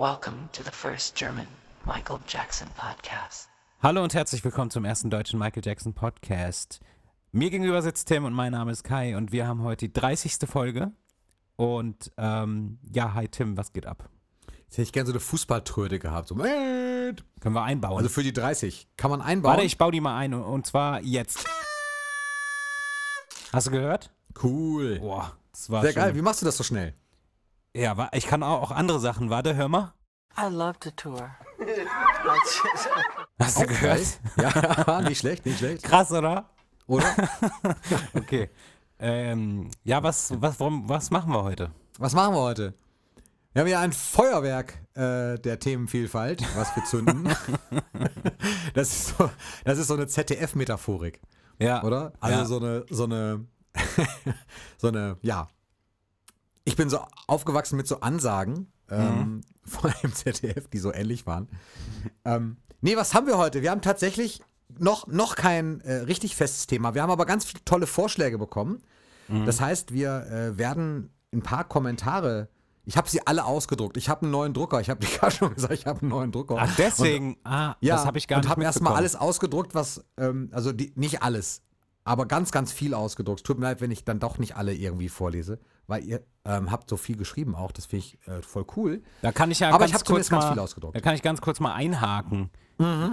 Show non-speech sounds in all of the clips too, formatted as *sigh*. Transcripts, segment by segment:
Welcome to the first German Michael Jackson podcast. Hallo und herzlich willkommen zum ersten deutschen Michael Jackson Podcast. Mir gegenüber sitzt Tim und mein Name ist Kai und wir haben heute die 30. Folge. Und ähm, ja, hi Tim, was geht ab? Jetzt hätte ich gerne so eine Fußballtröte gehabt. So, äh, Können wir einbauen? also für die 30. Kann man einbauen? Warte, ich baue die mal ein und, und zwar jetzt. Hast du gehört? cool. Boah, das war Sehr schon, geil. Wie machst du das so schnell? Ja, ich kann auch, andere Sachen. Warte, hör mal. I love to tour. *laughs* Hast du gehört? Ja, nicht schlecht, nicht schlecht. Krass, oder? Oder? *laughs* Okay. ähm, ja, was, was, warum, was machen wir heute? Was machen wir heute? Wir haben hier ein Feuerwerk äh, der Themenvielfalt, was wir zünden. *laughs* das, ist so, das ist so eine ZDF-Metaphorik, Ja. oder? Also ja. so eine, so eine, so eine, ja. Ich bin so aufgewachsen mit so Ansagen ähm, von dem ZDF, die so ähnlich waren. Ähm, nee, was haben wir heute? Wir haben tatsächlich noch, noch kein äh, richtig festes Thema. Wir haben aber ganz viele tolle Vorschläge bekommen. Das heißt, wir äh, werden ein paar Kommentare. Ich habe sie alle ausgedruckt. Ich habe einen neuen Drucker. Ich habe die *laughs* gerade schon gesagt, ich habe einen neuen Drucker. Ach, deswegen. ah, ja, das habe ich gar und nicht habe erstmal alles ausgedruckt, was, ähm, also die, nicht alles, aber ganz, ganz viel ausgedruckt. Tut mir leid, wenn ich dann doch nicht alle irgendwie vorlese, weil ihr ähm, habt so viel geschrieben auch. Das finde ich äh, voll cool. Da kann ich ja Aber ganz ich kurz zumindest ganz mal, viel ausgedruckt. Da kann ich ganz kurz mal einhaken.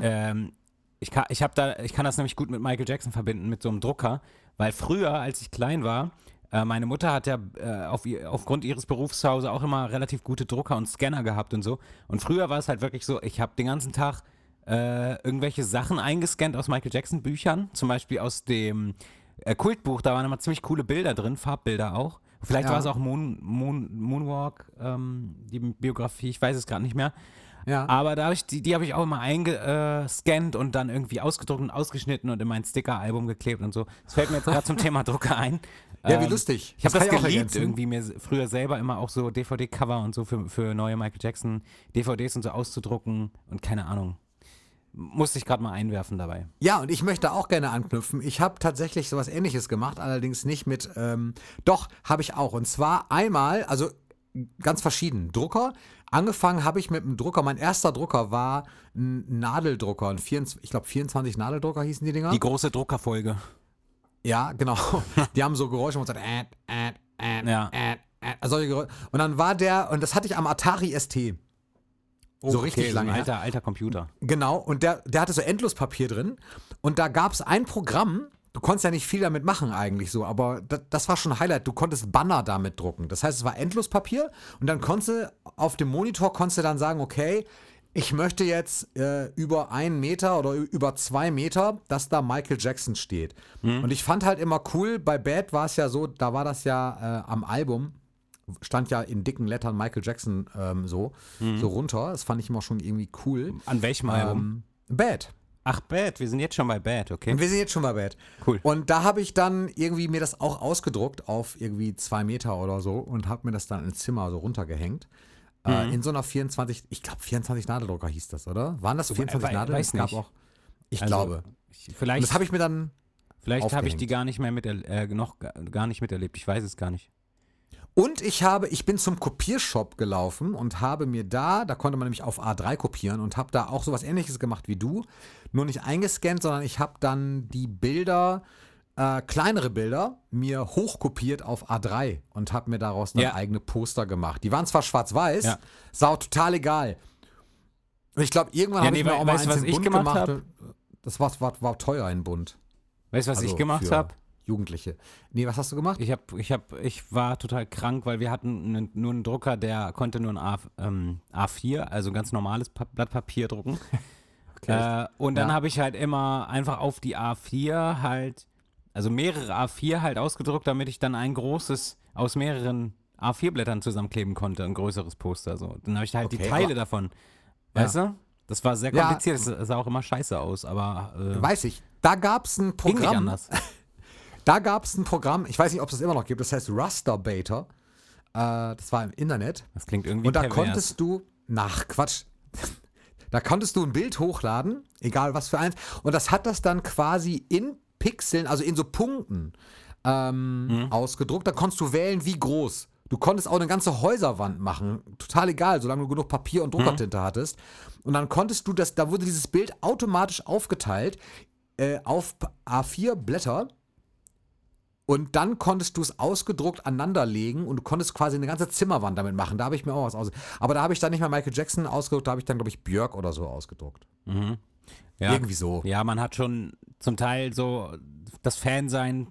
Ähm, ich, kann, ich, da, ich kann das nämlich gut mit Michael Jackson verbinden, mit so einem Drucker, weil früher, als ich klein war, äh, meine Mutter hat ja äh, auf aufgrund ihres Berufs zu Hause auch immer relativ gute Drucker und Scanner gehabt und so. Und früher war es halt wirklich so, ich habe den ganzen Tag äh, irgendwelche Sachen eingescannt aus Michael Jackson Büchern, zum Beispiel aus dem äh, Kultbuch, da waren immer ziemlich coole Bilder drin, Farbbilder auch. Vielleicht Ja. war es auch Moon, Moon, Moonwalk, ähm, die Biografie, ich weiß es gerade nicht mehr. Ja. Aber da hab ich, die, die habe ich auch immer eingescannt und dann irgendwie ausgedruckt und ausgeschnitten und in mein Sticker-Album geklebt und so. Das fällt mir jetzt gerade zum *laughs* Thema Drucker ein. Ja, wie Ähm, lustig. Ich habe Das das, geliebt, irgendwie mir früher selber immer auch so DVD-Cover und so für, für neue Michael Jackson DVDs und so auszudrucken und keine Ahnung. Musste ich gerade mal einwerfen dabei. Ja, und ich möchte auch gerne anknüpfen. Ich habe tatsächlich sowas ähnliches gemacht, allerdings nicht mit, ähm, doch, habe ich auch. Und zwar einmal, also ganz verschieden. Drucker. Angefangen habe ich mit einem Drucker. Mein erster Drucker war ein Nadeldrucker. Ein 24, ich glaube, 24 Nadeldrucker hießen die Dinger. Die große Druckerfolge. Ja, genau. *laughs* Die haben so Geräusche und so, äh, äh, äh, Ja. äh, äh, solche Geräusche. Und dann war der, und das hatte ich am Atari ST. so richtig okay, lange Ein her. alter, alter Computer. Genau, und der, der hatte so Endlospapier drin. Und da gab es ein Programm, du konntest ja nicht viel damit machen eigentlich so, aber das, das war schon ein Highlight. Du konntest Banner damit drucken. Das heißt, es war Endlospapier und dann konntest du auf dem Monitor konntest du dann sagen, okay, ich möchte jetzt äh, über einen Meter oder über zwei Meter, dass da Michael Jackson steht. Und ich fand halt immer cool, bei Bad war es ja so, da war das ja äh, am Album, stand ja in dicken Lettern Michael Jackson ähm, so, so runter. Das fand ich immer schon irgendwie cool. An welchem Album? Ähm, Bad. Ach, Bad, wir sind jetzt schon bei Bad, okay? Wir sind jetzt schon bei Bad. Cool. Und da habe ich dann irgendwie mir das auch ausgedruckt auf irgendwie zwei Meter oder so und habe mir das dann ins Zimmer so runtergehängt. Mhm. Äh, in so einer 24, ich glaube 24 Nadeldrucker hieß das, oder? Waren das 24 wei- Nadel? weiß Es gab nicht. auch. Ich Also, glaube. Ich, Und vielleicht das habe ich mir dann. vielleicht habe ich die gar nicht mehr mit, äh, noch ga- gar nicht miterlebt. Ich weiß es gar nicht. Und ich habe, ich bin zum Kopiershop gelaufen und habe mir da, da konnte man nämlich auf A3 kopieren und habe da auch sowas ähnliches gemacht wie du. Nur nicht eingescannt, sondern ich habe dann die Bilder, äh, kleinere Bilder, mir hochkopiert auf A3 und habe mir daraus dann Ja. eigene Poster gemacht. Die waren zwar schwarz-weiß, Ja. sah auch total egal. Und ich glaube, irgendwann Ja, habe nee, ich mir auch mal weißt eins was in ich bunt gemacht gemacht. hab? Das war, war, war teuer in bunt. Weißt du, was Also ich gemacht habe? Jugendliche. Nee, was hast du gemacht? Ich, hab, ich, hab, ich war total krank, weil wir hatten nen- nur einen Drucker, der konnte nur ein A, ähm, A4, also ganz normales pa Blatt Papier drucken. *laughs* äh, und dann Ja. habe ich halt immer einfach auf die A4 halt, also mehrere A4 halt ausgedruckt, damit ich dann ein großes aus mehreren A4-Blättern zusammenkleben konnte, ein größeres Poster. So. Dann habe ich halt die Okay, Teile aber- davon. Weißt du? Das war sehr Ja. kompliziert. Das sah auch immer scheiße aus, aber äh, Weiß ich. Da gab es ein ging nicht Programm. anders. *laughs* Da gab es ein Programm, ich weiß nicht, ob es das immer noch gibt, das heißt Rasterbaiter. Äh, das war im Internet. Das klingt irgendwie Und da pervers. konntest du, nach Quatsch, *laughs* da konntest du ein Bild hochladen, egal was für eins. Und das hat das dann quasi in Pixeln, also in so Punkten ähm, Mhm. ausgedruckt. Da konntest du wählen, wie groß Du konntest auch eine ganze Häuserwand machen. Total egal, solange du genug Papier und Druckertinte hattest. Und dann konntest du das, da wurde dieses Bild automatisch aufgeteilt äh, auf A4 Blätter. Und dann konntest du es ausgedruckt aneinanderlegen und du konntest quasi eine ganze Zimmerwand damit machen. Da habe ich mir auch was aus. Aber da habe ich dann nicht mal Michael Jackson ausgedruckt, da habe ich dann, glaube ich, Björk oder so ausgedruckt. Ja. Irgendwie so. Ja, man hat schon zum Teil so das Fansein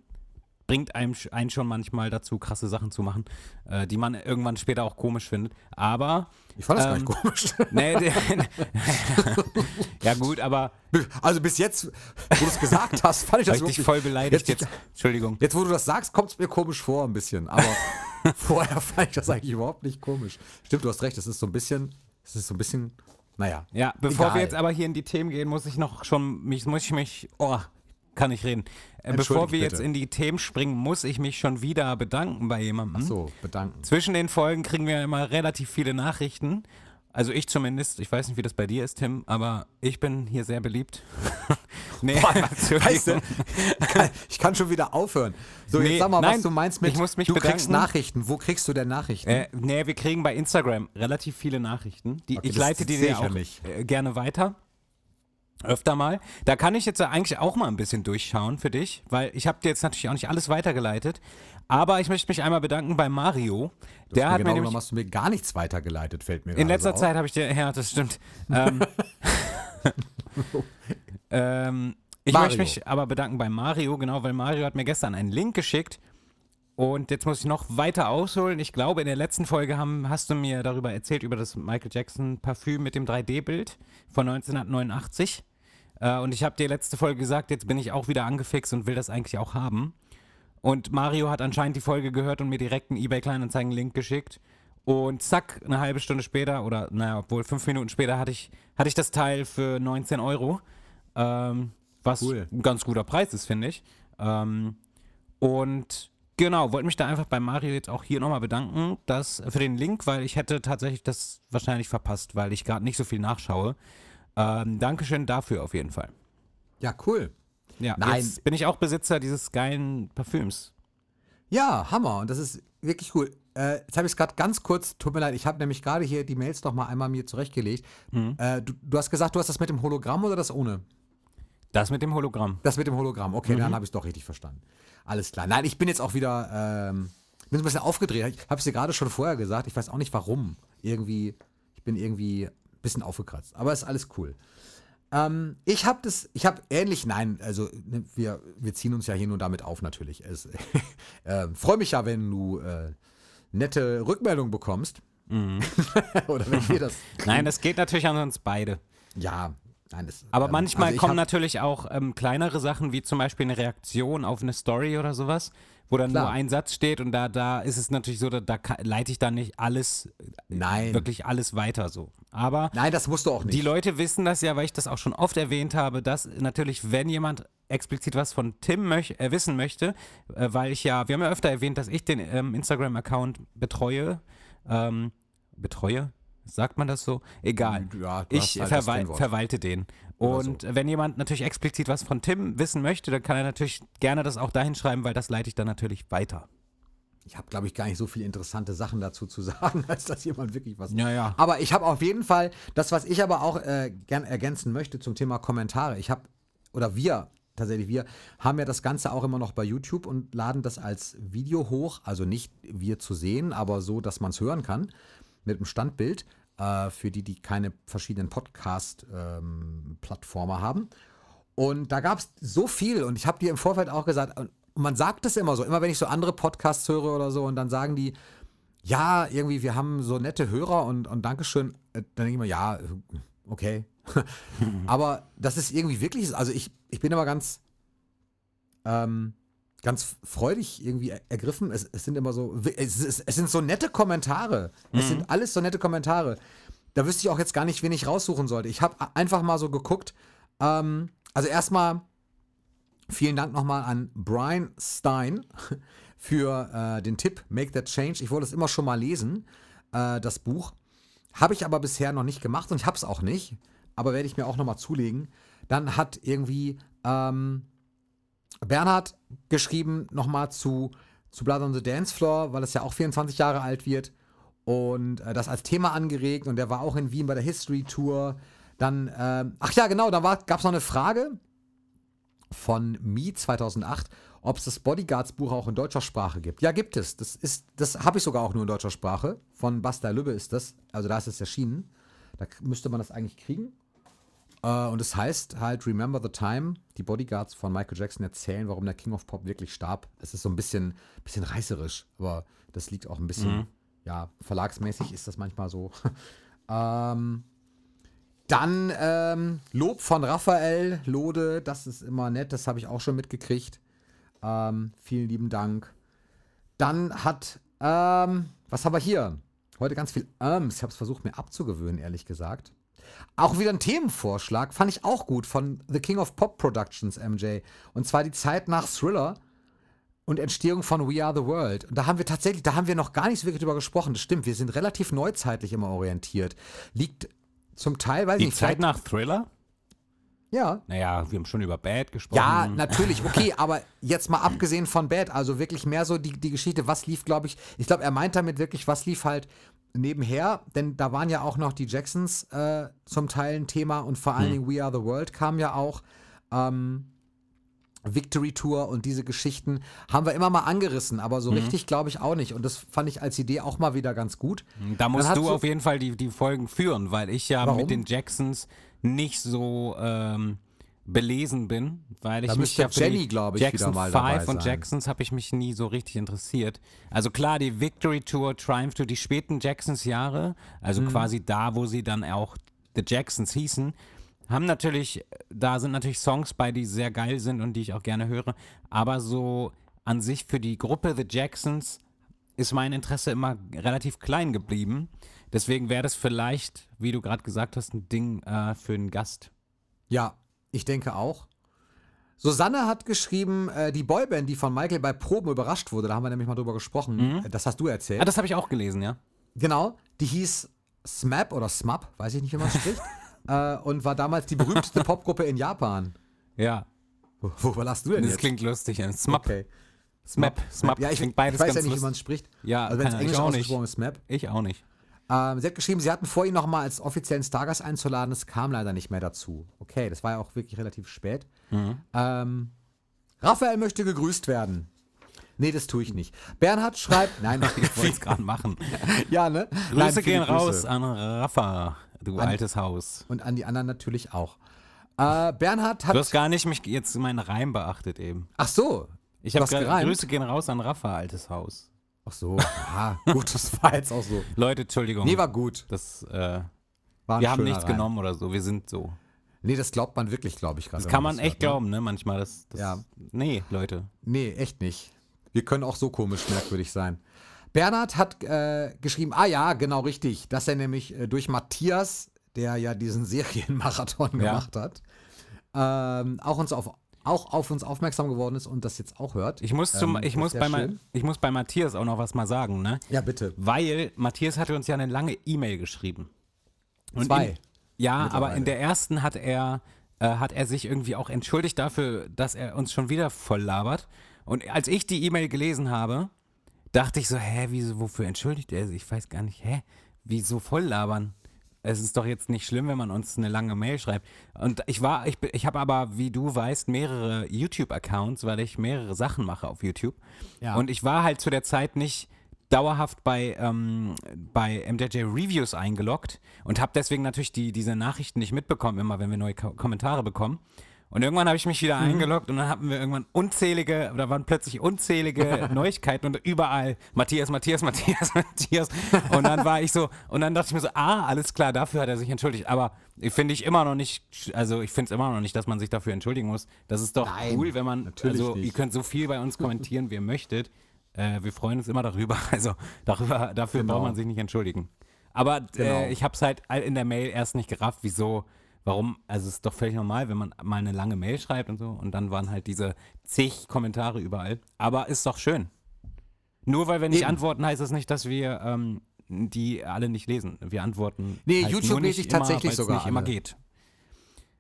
bringt einem einen schon manchmal dazu, krasse Sachen zu machen, äh, die man irgendwann später auch komisch findet. Aber Ich fand das Ähm, gar nicht komisch. *laughs* nee, *laughs* ja gut, aber Also bis jetzt, wo du es gesagt hast, fand ich das wirklich- voll beleidigt Jetzt- jetzt. Entschuldigung. Jetzt, wo du das sagst, kommt es mir komisch vor ein bisschen. Aber *laughs* vorher fand ich das eigentlich überhaupt nicht komisch. Stimmt, du hast recht. Es ist so ein bisschen, es ist so ein bisschen, naja. Ja, bevor Egal. wir jetzt aber hier in die Themen gehen, muss ich noch schon, mich, muss ich mich, oh, kann ich reden. Äh, Bevor wir jetzt bitte. in die Themen springen, muss ich mich schon wieder bedanken bei jemandem. So, bedanken. Zwischen den Folgen kriegen wir immer relativ viele Nachrichten. Also ich zumindest, ich weiß nicht, wie das bei dir ist, Tim, aber ich bin hier sehr beliebt. *laughs* nee, *laughs* Weißt du, ich kann, schon wieder aufhören. So, Nee, jetzt sag mal, nein, was du meinst mit, ich muss mich du kriegst bedanken. Nachrichten. Wo kriegst du denn Nachrichten? Äh, nee, wir kriegen bei Instagram relativ viele Nachrichten. Die, Okay, ich leite die dir auch äh, gerne weiter. Öfter mal. Da kann ich jetzt eigentlich auch mal ein bisschen durchschauen für dich, weil ich habe dir jetzt natürlich auch nicht alles weitergeleitet. Aber ich möchte mich einmal bedanken bei Mario. Der Mir hat genau mir nämlich hast du mir gar nichts weitergeleitet, fällt mir in letzter so Zeit habe ich dir, ja, das stimmt. Ähm, *laughs* ähm, ich Mario. möchte mich aber bedanken bei Mario, genau, weil Mario hat mir gestern einen Link geschickt. Und jetzt muss ich noch weiter ausholen. Ich glaube, in der letzten Folge haben, hast du mir darüber erzählt, über das Michael Jackson Parfüm mit dem 3D-Bild von 1989. Äh, und ich habe dir letzte Folge gesagt, jetzt bin ich auch wieder angefixt und will das eigentlich auch haben. Und Mario hat anscheinend die Folge gehört und mir direkt einen eBay-Kleinanzeigen-Link geschickt. Und zack, eine halbe Stunde später, oder naja, obwohl fünf Minuten später hatte ich, hatte ich das Teil für 19 Euro. Ähm, was Cool. ein ganz guter Preis ist, finde ich. Ähm, und genau, wollte mich da einfach bei Mario jetzt auch hier nochmal bedanken dass, für den Link, weil ich hätte tatsächlich das wahrscheinlich verpasst, weil ich gerade nicht so viel nachschaue. Ähm, Dankeschön dafür auf jeden Fall. Ja, cool. Ja, Nein. jetzt bin ich auch Besitzer dieses geilen Parfüms. Ja, Hammer. Und das ist wirklich cool. Äh, jetzt habe ich es gerade ganz kurz, tut mir leid, ich habe nämlich gerade hier die Mails noch mal einmal mir zurechtgelegt. Mhm. Äh, du, du hast gesagt, du hast das mit dem Hologramm oder das ohne? Das mit dem Hologramm. Das mit dem Hologramm. Okay, Mhm. dann habe ich es doch richtig verstanden. Alles klar. Nein, ich bin jetzt auch wieder, ähm, bin so ein bisschen aufgedreht. Ich habe es dir gerade schon vorher gesagt. Ich weiß auch nicht warum. Irgendwie, ich bin irgendwie ein bisschen aufgekratzt. Aber ist alles cool. Ähm, ich habe das, ich habe ähnlich, nein, also ne, wir, wir ziehen uns ja hier nur damit auf natürlich. *laughs* Äh, Freue mich ja, wenn du äh, nette Rückmeldungen bekommst. *laughs* Oder wenn wir das. *laughs* Nein, das geht natürlich an uns beide. Ja, nein, das. Aber ähm, manchmal also kommen hab- natürlich auch ähm, kleinere Sachen, wie zum Beispiel eine Reaktion auf eine Story oder sowas, wo dann Klar. nur ein Satz steht und da, da ist es natürlich so, da, da leite ich dann nicht alles, Nein. wirklich alles weiter so. Aber Nein, das musst du auch nicht. die Leute wissen das ja, weil ich das auch schon oft erwähnt habe, dass natürlich, wenn jemand explizit was von Tim möch äh, wissen möchte, äh, weil ich ja, wir haben ja öfter erwähnt, dass ich den ähm, Instagram-Account betreue, ähm, betreue? Sagt man das so? Egal. Ja, du ich halt verwal verwalte den. Und wenn jemand natürlich explizit was von Tim wissen möchte, dann kann er natürlich gerne das auch dahin schreiben, weil das leite ich dann natürlich weiter. Ich habe, glaube ich, gar nicht so viele interessante Sachen dazu zu *laughs* sagen, als dass jemand wirklich was. Ja, ja. Aber ich habe auf jeden Fall, das, was ich aber auch äh, gern ergänzen möchte zum Thema Kommentare. Ich habe, oder wir, tatsächlich wir, haben ja das Ganze auch immer noch bei YouTube und laden das als Video hoch. Also nicht wir zu sehen, aber so, dass man es hören kann. Mit einem Standbild. Äh, für die, die keine verschiedenen Podcast-Plattformer haben. Und da gab es so viel und ich habe dir im Vorfeld auch gesagt, und man sagt es immer so, immer wenn ich so andere Podcasts höre oder so und dann sagen die, ja, irgendwie, wir haben so nette Hörer und, und Dankeschön, äh, dann denke ich mir, ja, okay. *laughs* Aber das ist irgendwie wirklich, also ich, ich bin immer ganz, ähm, ganz freudig irgendwie er- ergriffen. Es, es sind immer so, es, es, es sind so nette Kommentare. Es sind alles so nette Kommentare. Da wüsste ich auch jetzt gar nicht, wen ich raussuchen sollte. Ich habe einfach mal so geguckt. Ähm, also erstmal vielen Dank nochmal an Brian Stein *laughs* für äh, den Tipp Make That Change. Ich wollte es immer schon mal lesen, äh, das Buch. Habe ich aber bisher noch nicht gemacht und ich habe es auch nicht. Aber werde ich mir auch nochmal zulegen. Dann hat irgendwie ähm, Bernhard geschrieben nochmal zu, zu Blood on the Dance Floor, weil es ja auch 24 Jahre alt wird. Und äh, das als Thema angeregt. Und der war auch in Wien bei der History Tour. Dann, ähm, ach ja, genau, da gab es noch eine Frage von Mi 2008, ob es das Bodyguards-Buch auch in deutscher Sprache gibt. Ja, gibt es. Das ist, das habe ich sogar auch nur in deutscher Sprache. Von Basta Lübbe ist das. Also da ist es erschienen. Da müsste man das eigentlich kriegen. Äh, und es das heißt halt Remember the Time. Die Bodyguards von Michael Jackson erzählen, warum der King of Pop wirklich starb. Es ist so ein bisschen, bisschen reißerisch, aber das liegt auch ein bisschen, mhm. ja, verlagsmäßig ist das manchmal so. *laughs* ähm, dann ähm, Lob von Raphael Lode, das ist immer nett, das habe ich auch schon mitgekriegt. Ähm, vielen lieben Dank. Dann hat, ähm, was haben wir hier? Heute ganz viel Ums. Ich habe es versucht, mir abzugewöhnen, ehrlich gesagt. Auch wieder ein Themenvorschlag, fand ich auch gut von The King of Pop Productions, MJ. Und zwar die Zeit nach Thriller und Entstehung von We Are the World. Und da haben wir tatsächlich, da haben wir noch gar nicht so wirklich drüber gesprochen. Das stimmt, wir sind relativ neuzeitlich immer orientiert. Liegt zum Teil, weiß ich nicht. Die Zeit nach Thriller? Ja. Naja, wir haben schon über Bad gesprochen. Ja, natürlich, okay, aber jetzt mal abgesehen von Bad, also wirklich mehr so die, die Geschichte, was lief, glaube ich, ich glaube, er meint damit wirklich, was lief halt nebenher, denn da waren ja auch noch die Jacksons äh, zum Teil ein Thema und vor allen hm. Dingen We Are the World kam ja auch. Ähm, Victory Tour und diese Geschichten haben wir immer mal angerissen, aber so mhm. richtig glaube ich auch nicht. Und das fand ich als Idee auch mal wieder ganz gut. Da musst du so auf jeden Fall die, die Folgen führen, weil ich ja Warum? mit den Jacksons nicht so ähm, belesen bin, weil ich da mich ja für Jenny, glaube ich, Jackson wieder mal dabei Five und Jacksons habe ich mich nie so richtig interessiert. Also klar, die Victory Tour, Triumph Tour, die späten Jacksons Jahre, also mhm. quasi da, wo sie dann auch The Jacksons hießen, haben natürlich, da sind natürlich Songs bei, die sehr geil sind und die ich auch gerne höre, aber so an sich für die Gruppe The Jacksons ist mein Interesse immer relativ klein geblieben. Deswegen wäre das vielleicht, wie du gerade gesagt hast, ein Ding äh, für einen Gast. Ja, ich denke auch. Susanne hat geschrieben, äh, die Boyband, die von Michael bei Proben überrascht wurde, da haben wir nämlich mal drüber gesprochen. Mhm. Äh, das hast du erzählt. Ah, das habe ich auch gelesen, ja. Genau, die hieß SMAP oder SMAP, weiß ich nicht, wie man spricht. *laughs* äh, und war damals die berühmteste Popgruppe in Japan. Ja. Wo, wo lachst du denn das jetzt? klingt lustig. Ja. SMAP. Okay. SMAP. SMAP. Ja, ich, klingt beides ich weiß ja nicht, lustig. wie man spricht. Ja, also wenn es Englisch auch ausgesprochen nicht. ist, SMAP. Ich auch nicht. Ähm, sie hat geschrieben, sie hatten vor, ihn nochmal als offiziellen Stargast einzuladen. Es kam leider nicht mehr dazu. Okay, das war ja auch wirklich relativ spät. Mhm. Ähm, Raphael möchte gegrüßt werden. Nee, das tue ich nicht. Bernhard schreibt. *laughs* Nein, ich wollte es gerade machen. *laughs* ja, ne? Grüße Nein, gehen Grüße. raus an Rafa, du An- altes Haus. Und an die anderen natürlich auch. Äh, Bernhard hat. Du hast gar nicht mich jetzt meinen Reim beachtet eben. Ach so. Ich habe? Grüße gehen raus an Rafa, altes Haus. Ach so. Aha, *laughs* gut, das war jetzt auch so. Leute, Entschuldigung. Nee, war gut. das, äh, War wir haben nichts Reim. genommen oder so. Wir sind so. Nee, das glaubt man wirklich, glaube ich gerade. Das kann man das echt hört, ne? glauben, ne? Manchmal. Das, das, Ja. Nee, Leute. Nee, echt nicht. Wir können auch so komisch merkwürdig sein. Bernhard hat äh, geschrieben, ah ja, genau richtig, dass er nämlich äh, durch Matthias, der ja diesen *laughs* Serienmarathon Ja. gemacht hat, ähm, auch, uns auf, auch auf uns aufmerksam geworden ist und das jetzt auch hört. Ich muss, zum, Ähm, ich, muss bei Ma ich muss bei Matthias auch noch was mal sagen, ne? Ja, bitte. Weil Matthias hatte uns ja eine lange E-Mail geschrieben. Und Zwei. In, ja, aber in der ersten hat er, äh, hat er sich irgendwie auch entschuldigt dafür, dass er uns schon wieder voll labert. Und als ich die E-Mail gelesen habe, dachte ich so, hä, wieso, wofür entschuldigt er sich? Ich weiß gar nicht, hä, wieso voll labern? Es ist doch jetzt nicht schlimm, wenn man uns eine lange Mail schreibt. Und ich war, ich, ich habe aber, wie du weißt, mehrere YouTube-Accounts, weil ich mehrere Sachen mache auf YouTube. Ja. Und ich war halt zu der Zeit nicht dauerhaft bei, ähm, bei MJJ Reviews eingeloggt und habe deswegen natürlich die, diese Nachrichten nicht mitbekommen, immer wenn wir neue Ko Kommentare bekommen. Und irgendwann habe ich mich wieder eingeloggt und dann hatten wir irgendwann unzählige, da waren plötzlich unzählige *laughs* Neuigkeiten und überall Matthias, Matthias, Matthias, *laughs* Matthias. Und dann war ich so, und dann dachte ich mir so, ah, alles klar, dafür hat er sich entschuldigt. Aber finde ich immer noch nicht, also ich finde es immer noch nicht, dass man sich dafür entschuldigen muss. Das ist doch Nein, cool, wenn man, natürlich also nicht. ihr könnt so viel bei uns kommentieren, wie ihr möchtet. Äh, wir freuen uns immer darüber. *laughs* Also darüber, dafür Genau. braucht man sich nicht entschuldigen. Aber Genau. äh, ich habe es halt in der Mail erst nicht gerafft, wieso, warum. Also es ist doch völlig normal, wenn man mal eine lange Mail schreibt und so. Und dann waren halt diese zig Kommentare überall. Aber ist doch schön. Nur weil wir nicht Eben. antworten, heißt es nicht, dass wir ähm, die alle nicht lesen. Wir antworten. Nee, halt YouTube lese ich tatsächlich immer, sogar nicht immer alle. geht.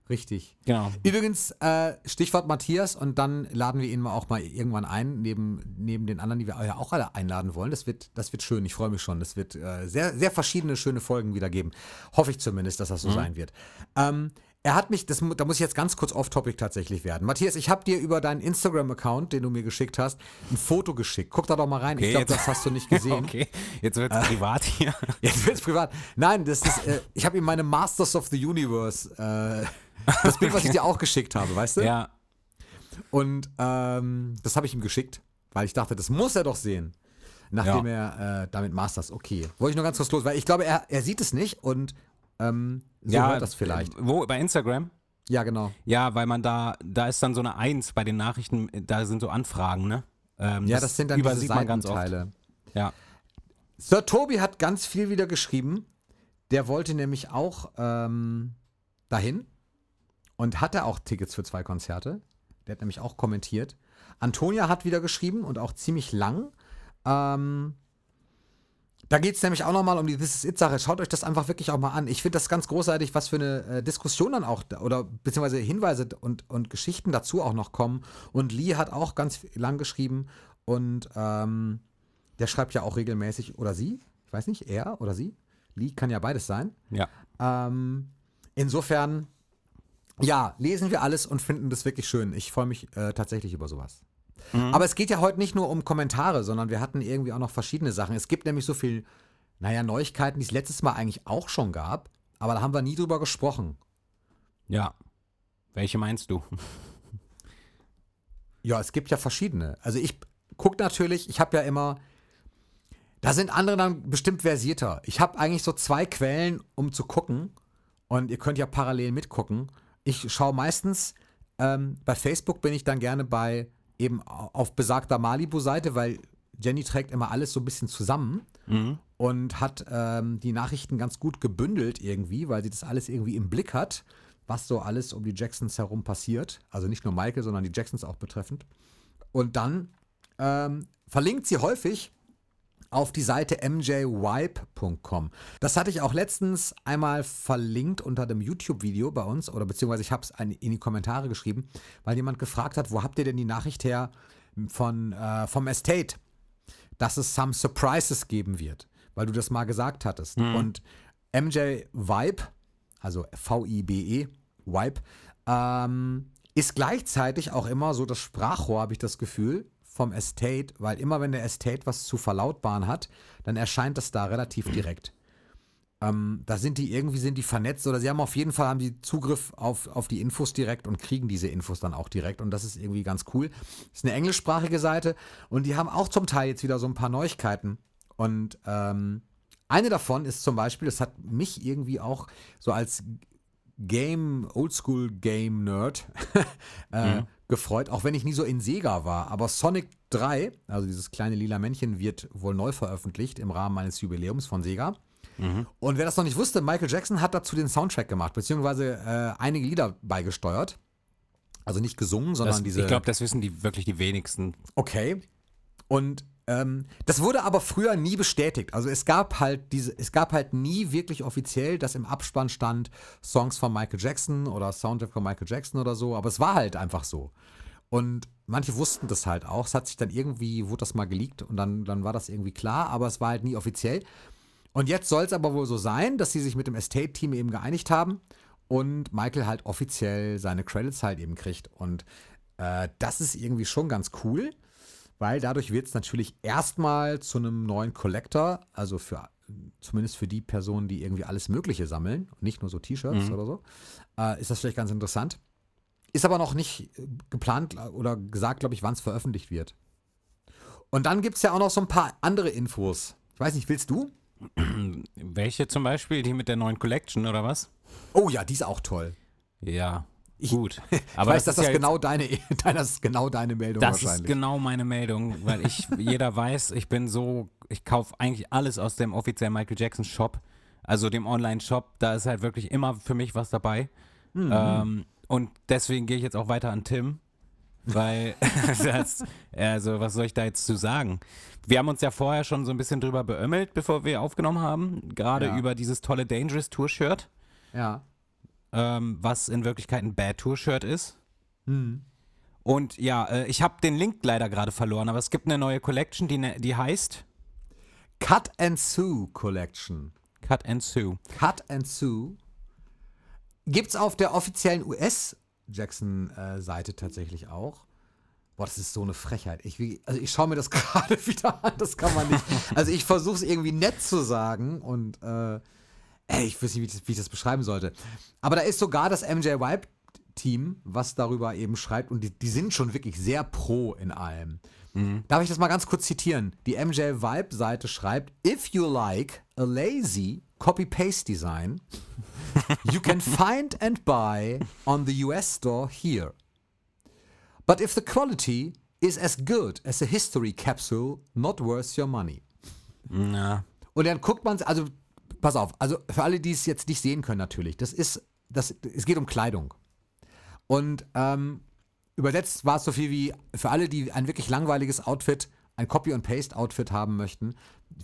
Richtig. Genau. Übrigens, äh, Stichwort Matthias und dann laden wir ihn mal auch mal irgendwann ein, neben, neben den anderen, die wir ja auch alle einladen wollen. Das wird, das wird schön, ich freue mich schon. Das wird äh, sehr, sehr verschiedene schöne Folgen wieder geben. Hoffe ich zumindest, dass das so sein wird. Ähm, er hat mich, das, da muss ich jetzt ganz kurz off-topic tatsächlich werden. Matthias, ich habe dir über deinen Instagram-Account, den du mir geschickt hast, ein Foto geschickt. Guck da doch mal rein. ich Okay, glaube, jetzt- das hast du nicht gesehen. *laughs* Okay, jetzt wird es privat hier. *laughs* Jetzt wird's privat. Nein, das ist, äh, ich habe ihm meine Masters of the Universe, äh, das Bild, was ich dir auch geschickt habe, weißt du? Ja, Und ähm, das habe ich ihm geschickt, weil ich dachte, das muss er doch sehen. Nachdem Ja. er äh, damit Masters, okay. Wollte ich nur ganz kurz los, weil ich glaube, er, er sieht es nicht und ähm, so ja hört das vielleicht. Wo, bei Instagram? Ja, genau. Ja, weil man da, da ist dann so eine Eins bei den Nachrichten, da sind so Anfragen, ne? Ähm, Ja, das sind dann diese übersieht man ganz oft. Ja. Sir Tobi hat ganz viel wieder geschrieben. Der wollte nämlich auch ähm, dahin und hatte auch Tickets für zwei Konzerte. Der hat nämlich auch kommentiert. Antonia hat wieder geschrieben und auch ziemlich lang. Ähm, da geht es nämlich auch nochmal um die This Is It-Sache. Schaut euch das einfach wirklich auch mal an. Ich finde das ganz großartig, was für eine äh, Diskussion dann auch, da- oder beziehungsweise Hinweise und, und Geschichten dazu auch noch kommen. Und Lee hat auch ganz lang geschrieben und ähm, der schreibt ja auch regelmäßig, oder sie, ich weiß nicht, er oder sie. Lee kann ja beides sein. Ja. Ähm, insofern, ja, lesen wir alles und finden das wirklich schön. Ich freue mich äh, tatsächlich über sowas. Aber es geht ja heute nicht nur um Kommentare, sondern wir hatten irgendwie auch noch verschiedene Sachen. Es gibt nämlich so viel, naja, Neuigkeiten, die es letztes Mal eigentlich auch schon gab, aber da haben wir nie drüber gesprochen. Ja. Welche meinst du? Ja, es gibt ja verschiedene. Also ich gucke natürlich, ich habe ja immer, da sind andere dann bestimmt versierter. Ich habe eigentlich so zwei Quellen, um zu gucken. Und ihr könnt ja parallel mitgucken. Ich schaue meistens, ähm, bei Facebook bin ich dann gerne bei eben au- auf besagter Malibu-Seite, weil Jenny trägt immer alles so ein bisschen zusammen und hat ähm, die Nachrichten ganz gut gebündelt irgendwie, weil sie das alles irgendwie im Blick hat, was so alles um die Jacksons herum passiert. Also nicht nur Michael, sondern die Jacksons auch betreffend. Und dann ähm, verlinkt sie häufig auf die Seite mjwipe.com. Das hatte ich auch letztens einmal verlinkt unter dem YouTube-Video bei uns, oder beziehungsweise ich habe es in die Kommentare geschrieben, weil jemand gefragt hat, wo habt ihr denn die Nachricht her von, äh, vom Estate, dass es some surprises geben wird, weil du das mal gesagt hattest. Und MJ Vibe, also V-I-B-E, Vibe, ähm, ist gleichzeitig auch immer so das Sprachrohr, habe ich das Gefühl, vom Estate, weil immer wenn der Estate was zu verlautbaren hat, dann erscheint das da relativ direkt. Ähm, da sind die irgendwie sind die vernetzt oder sie haben auf jeden Fall haben die Zugriff auf, auf die Infos direkt und kriegen diese Infos dann auch direkt und das ist irgendwie ganz cool. ist eine englischsprachige Seite und die haben auch zum Teil jetzt wieder so ein paar Neuigkeiten und ähm, eine davon ist zum Beispiel, das hat mich irgendwie auch so als Game, Oldschool Game Nerd *laughs* äh, gefreut, auch wenn ich nie so in Sega war. Aber Sonic 3, also dieses kleine lila Männchen, wird wohl neu veröffentlicht im Rahmen eines Jubiläums von Sega. Und wer das noch nicht wusste, Michael Jackson hat dazu den Soundtrack gemacht, beziehungsweise äh, einige Lieder beigesteuert. Also nicht gesungen, sondern Das, diese. ich glaube, das wissen die wirklich die wenigsten. Okay. Und ähm, das wurde aber früher nie bestätigt. Also es gab halt diese, es gab halt nie wirklich offiziell, dass im Abspann stand Songs von Michael Jackson oder Soundtrack von Michael Jackson oder so, aber es war halt einfach so. Und manche wussten das halt auch. Es hat sich dann irgendwie, wurde das mal geleakt und dann, dann war das irgendwie klar, aber es war halt nie offiziell. Und jetzt soll es aber wohl so sein, dass sie sich mit dem Estate-Team eben geeinigt haben und Michael halt offiziell seine Credits halt eben kriegt. Und äh, das ist irgendwie schon ganz cool, weil dadurch wird es natürlich erstmal zu einem neuen Collector, also für zumindest für die Personen, die irgendwie alles Mögliche sammeln, und nicht nur so T-Shirts oder so, äh, ist das vielleicht ganz interessant. Ist aber noch nicht äh, geplant oder gesagt, glaube ich, wann es veröffentlicht wird. Und dann gibt es ja auch noch so ein paar andere Infos. Ich weiß nicht, willst du? *clears throat* Welche zum Beispiel? Die mit der neuen Collection oder was? Oh ja, die ist auch toll. Ja, Ich- gut. Ich *laughs* Aber weiß, dass ist das ja genau deine, *laughs* das ist genau deine Meldung Das ist wahrscheinlich. genau meine Meldung, weil ich, jeder weiß, ich bin so, ich kaufe eigentlich alles aus dem offiziellen Michael Jackson Shop, also dem Online-Shop, da ist halt wirklich immer für mich was dabei. Mhm. Ähm, und deswegen gehe ich jetzt auch weiter an Tim, weil, *laughs* das, also was soll ich da jetzt zu sagen? Wir haben uns ja vorher schon so ein bisschen drüber beömmelt, bevor wir aufgenommen haben, gerade Ja. über dieses tolle Dangerous Tour-Shirt. ja. Ähm, was in Wirklichkeit ein Bad Tour Shirt ist. Und ja, äh, ich habe den Link leider gerade verloren, aber es gibt eine neue Collection, die, ne- die heißt Cut and Sue Collection. Cut and Sue. Cut and Sue gibt's auf der offiziellen US-Jackson-Seite tatsächlich auch. Boah, das ist so eine Frechheit. Ich, also ich schaue mir das *laughs* gerade wieder an, das kann man nicht. *laughs* Also ich versuche es irgendwie nett zu sagen und äh, ey, ich weiß nicht, wie ich, das, wie ich das beschreiben sollte. Aber da ist sogar das MJ Vibe Team, was darüber eben schreibt und die, die sind schon wirklich sehr pro in allem. Darf ich das mal ganz kurz zitieren? Die MJ Vibe Seite schreibt, if you like a lazy copy-paste design, *laughs* you can find and buy on the US store here. But if the quality is as good as a history capsule, not worth your money. Na, Und dann guckt man, also pass auf, also für alle, die es jetzt nicht sehen können natürlich, das ist, das, es geht um Kleidung. Und ähm, übersetzt war es so viel wie für alle, die ein wirklich langweiliges Outfit, ein Copy-and-Paste-Outfit haben möchten,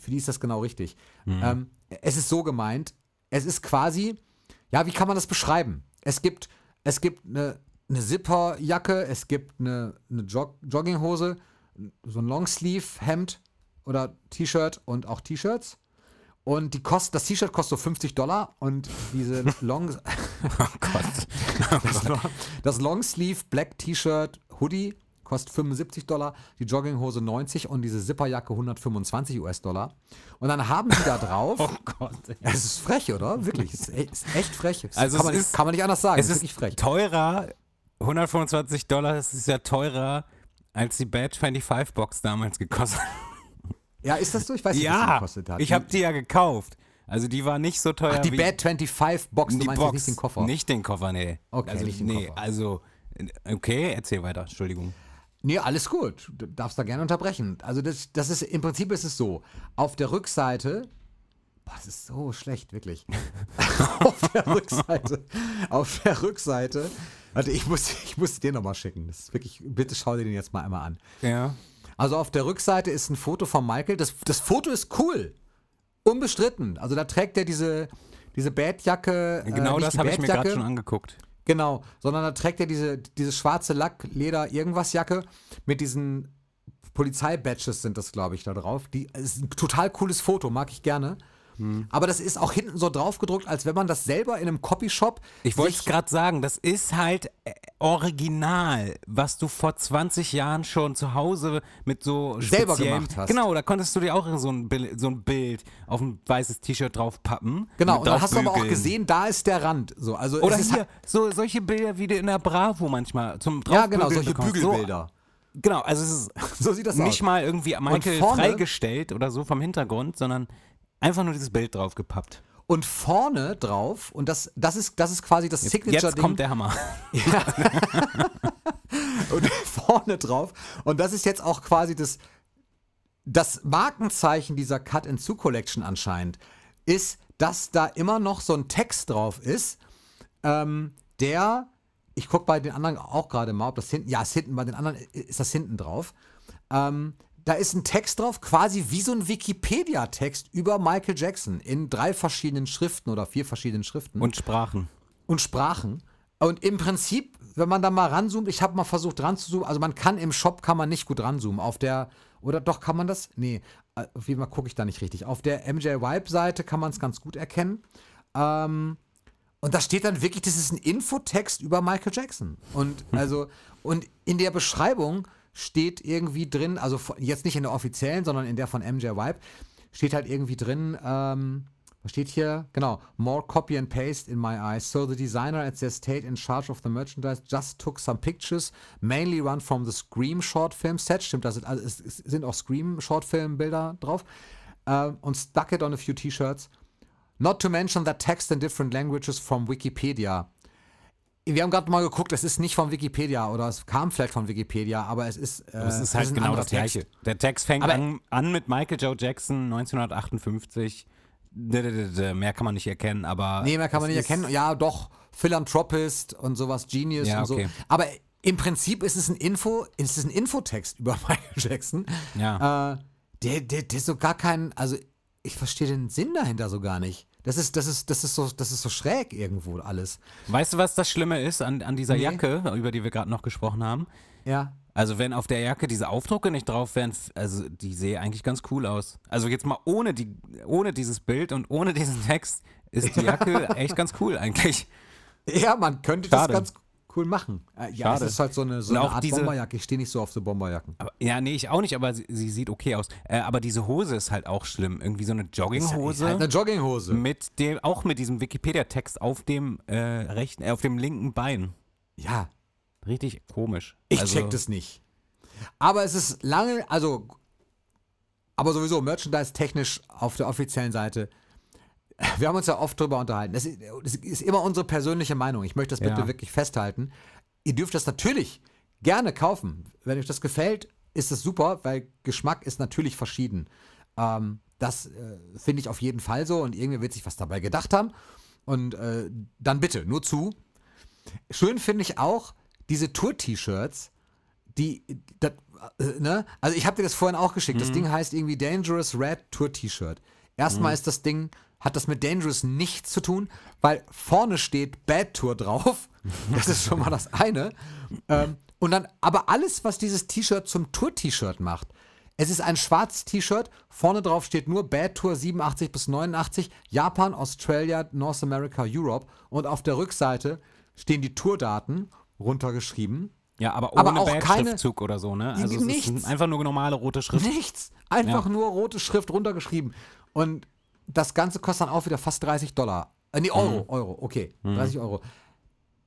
für die ist das genau richtig. Ähm, es ist so gemeint, es ist quasi, ja, wie kann man das beschreiben? Es gibt, es gibt eine, eine Zipperjacke, es gibt eine, eine Jog Jogginghose, so ein Longsleeve-Hemd oder T-Shirt und auch T-Shirts. Und die kost, das T-Shirt kostet so 50 Dollar und diese *laughs* Long, oh Gott. *laughs* das, Long- das Longsleeve Black T-Shirt Hoodie kostet 75 Dollar, die Jogginghose 90 und diese Zipperjacke 125 US-Dollar. Und dann haben die da drauf. *laughs* Oh Gott. Es ist frech, oder? Wirklich, es ist echt, ist echt frech. Es Also kann, man ist- nicht, kann man nicht anders sagen. Es ist wirklich frech. teurer, 125 Dollar, das ist ja teurer, als die Bad 25 Box damals gekostet hat. Ja, ist das so? Ich weiß nicht, was die Ja, gekostet hat. ich habe die ja gekauft. Also die war nicht so teuer Ach, die Bad 25 Box, du die meinst Box. nicht den Koffer. Nicht den Koffer, nee. Okay, also, nicht den nee, Koffer. also okay, erzähl weiter, Entschuldigung. Nee, alles gut. Du darfst da gerne unterbrechen. Also das, das ist, im Prinzip ist es so. Auf der Rückseite, boah, das ist so schlecht, wirklich. *laughs* auf der Rückseite, auf der Rückseite, warte, ich muss, ich muss dir nochmal schicken. Das ist wirklich, bitte schau dir den jetzt mal einmal an. Ja. Also auf der Rückseite ist ein Foto von Michael. Das, das Foto ist cool. Unbestritten. Also da trägt er diese, diese Badjacke. Genau äh, nicht das habe ich mir gerade schon angeguckt. Genau, sondern da trägt er diese, diese schwarze Lack, Leder, irgendwas Jacke mit diesen Polizeibadges sind das, glaube ich, da drauf. Die ist ein total cooles Foto, mag ich gerne. Hm. Aber das ist auch hinten so drauf gedruckt, als wenn man das selber in einem Copyshop. Ich wollte es gerade sagen, das ist halt äh, original, was du vor 20 Jahren schon zu Hause mit so Selber gemacht hast. Genau, da konntest du dir auch so ein, Bild, so ein Bild auf ein weißes T-Shirt drauf pappen. Genau, und dann hast du aber auch gesehen, da ist der Rand. So, also Oder hier, halt- so, solche Bilder, wie du in der Bravo manchmal zum ja, genau, solche bekommst. Bügelbilder. So, genau, also es ist *laughs* So sieht das nicht aus. mal irgendwie Michael freigestellt oder so vom Hintergrund, sondern einfach nur dieses Bild draufgepappt. Und vorne drauf, und das, das, ist, das ist quasi das Jetzt Signature-Ding. kommt der Hammer. *laughs* und vorne drauf. Und das ist jetzt auch quasi das, das Markenzeichen dieser Cut-and-Sue-Collection anscheinend, ist, dass da immer noch so ein Text drauf ist, ähm, der, ich gucke bei den anderen auch gerade mal, ob das hinten, ja, ist hinten, bei den anderen ist das hinten drauf. Ähm, da ist ein Text drauf, quasi wie so ein Wikipedia-Text über Michael Jackson in drei verschiedenen Schriften oder vier verschiedenen Schriften Und Sprachen. und Sprachen. Und im Prinzip, wenn man da mal ranzoomt, ich habe mal versucht ranzuzoomen, also man kann im Shop kann man nicht gut ranzoomen. Auf der, oder doch kann man das? Nee, äh, auf jeden Fall gucke ich da nicht richtig. Auf der MJ Vibe-Seite kann man es ganz gut erkennen. Ähm, und da steht dann wirklich, das ist ein Infotext über Michael Jackson. Und *laughs* also, und in der Beschreibung steht irgendwie drin, also jetzt nicht in der offiziellen, sondern in der von MJ Vibe, steht halt irgendwie drin, ähm, was steht hier? Genau, more copy and paste in my eyes. So the designer at the estate in charge of the merchandise just took some pictures, mainly run from the Scream Short Film Set. Stimmt, da sind, also es, sind auch Scream Short Film Bilder drauf. Ähm, und stuck it on a few T-Shirts. Not to mention that text in different languages from Wikipedia. Wir haben gerade mal geguckt, es ist nicht von Wikipedia oder es kam vielleicht von Wikipedia, aber es ist. Äh, Das ist halt ein genau das Gleiche. Der Text fängt an, an mit Michael Joe Jackson 1958. D- d- d- d- Mehr kann man nicht erkennen, aber. Nee, mehr kann man es nicht erkennen. Ja, doch, Philanthropist und sowas, Genius Ja, und so. okay. Aber im Prinzip ist es ein Info, ist es ein Infotext über *laughs* Michael Jackson. Ja. Äh, der, der, der ist so gar kein, also ich verstehe den Sinn dahinter so gar nicht. Das ist, das ist, das ist so, das ist so schräg irgendwo alles. Weißt du, was das Schlimme ist an, an dieser Nee. Jacke, über die wir gerade noch gesprochen haben? Ja. Also wenn auf der Jacke diese Aufdrucke nicht drauf wären, also die sehe eigentlich ganz cool aus. Also jetzt mal ohne, die, ohne dieses Bild und ohne diesen Text ist die Jacke *laughs* echt ganz cool eigentlich. Ja, man könnte Schade. das ganz cool machen. Äh, ja, Schade. es ist halt so eine, so eine Art diese- Bomberjacke. Ich stehe nicht so auf so Bomberjacken. Aber, ja, nee, ich auch nicht, aber sie, sie sieht okay aus. Äh, aber diese Hose ist halt auch schlimm. Irgendwie so eine Ist Jogginghose. halt eine Jogginghose. mit dem, auch mit diesem Wikipedia-Text auf dem äh, rechten, äh, auf dem linken Bein. Ja, Richtig komisch. ich also, check das nicht. Aber es ist lange, also, aber sowieso Merchandise-technisch auf der offiziellen Seite. Wir haben uns ja oft drüber unterhalten. Das ist, das ist immer unsere persönliche Meinung. Ich möchte das bitte Ja. wirklich festhalten. Ihr dürft das natürlich gerne kaufen. Wenn euch das gefällt, ist es super, weil Geschmack ist natürlich verschieden. Ähm, das äh, finde ich auf jeden Fall so und irgendwer wird sich was dabei gedacht haben. Und äh, dann bitte, nur zu. Schön finde ich auch diese Tour-T-Shirts, die, das, äh, ne? Also ich habe dir das vorhin auch geschickt. Das Ding heißt irgendwie Dangerous Red Tour T-Shirt. Erstmal ist das Ding, hat das mit Dangerous nichts zu tun, weil vorne steht Bad Tour drauf. *laughs* Das ist schon mal das eine. Ähm, und dann, aber alles, was dieses T-Shirt zum Tour-T-Shirt macht. Es ist ein schwarzes T-Shirt, vorne drauf steht nur Bad Tour 87 bis 89, Japan, Australia, North America, Europe und auf der Rückseite stehen die Tourdaten runtergeschrieben. Ja, aber ohne Aber auch keine- Badge-Schriftzug oder so, ne? Also Nichts. einfach nur normale rote Schrift. Nichts. Einfach Ja. nur rote Schrift runtergeschrieben. Und das Ganze kostet dann auch wieder fast 30 Dollar. Äh, nee, Euro, Euro, okay. 30 Euro.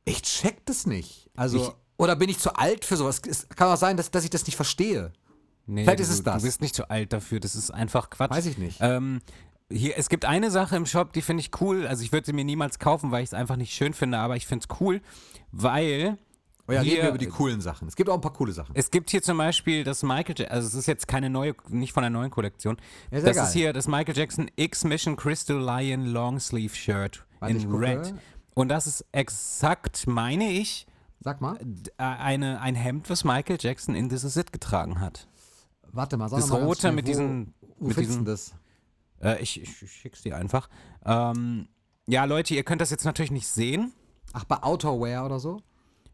Ich check das nicht. Also, Ich- oder bin ich zu alt für sowas? Es kann auch sein, dass, dass ich das nicht verstehe. Nee, Vielleicht du, ist es das. Du bist nicht zu alt dafür, das ist einfach Quatsch. Weiß ich nicht. Ähm, hier, es gibt eine Sache im Shop, die finde ich cool. Also ich würde sie mir niemals kaufen, weil ich es einfach nicht schön finde, aber ich finde es cool, weil Oh ja, reden hier- wir über die coolen Sachen. Es gibt auch ein paar coole Sachen. es gibt hier zum Beispiel das Michael Jackson, also es ist jetzt keine neue, nicht von der neuen Kollektion. Ja, das geil. ist hier das Michael Jackson X-Mission Crystal Lion Long Sleeve Shirt Warte, in. Red. Und das ist exakt, meine ich, Sag mal. äh, eine, ein Hemd, was Michael Jackson in This Is It getragen hat. Warte mal, sag Das mal ganz rote mit diesen- Wo mit diesen- das? Äh, ich, ich, ich schick's dir einfach. Ähm, ja, Leute, ihr könnt das jetzt natürlich nicht sehen. Ach, bei Outerwear oder so?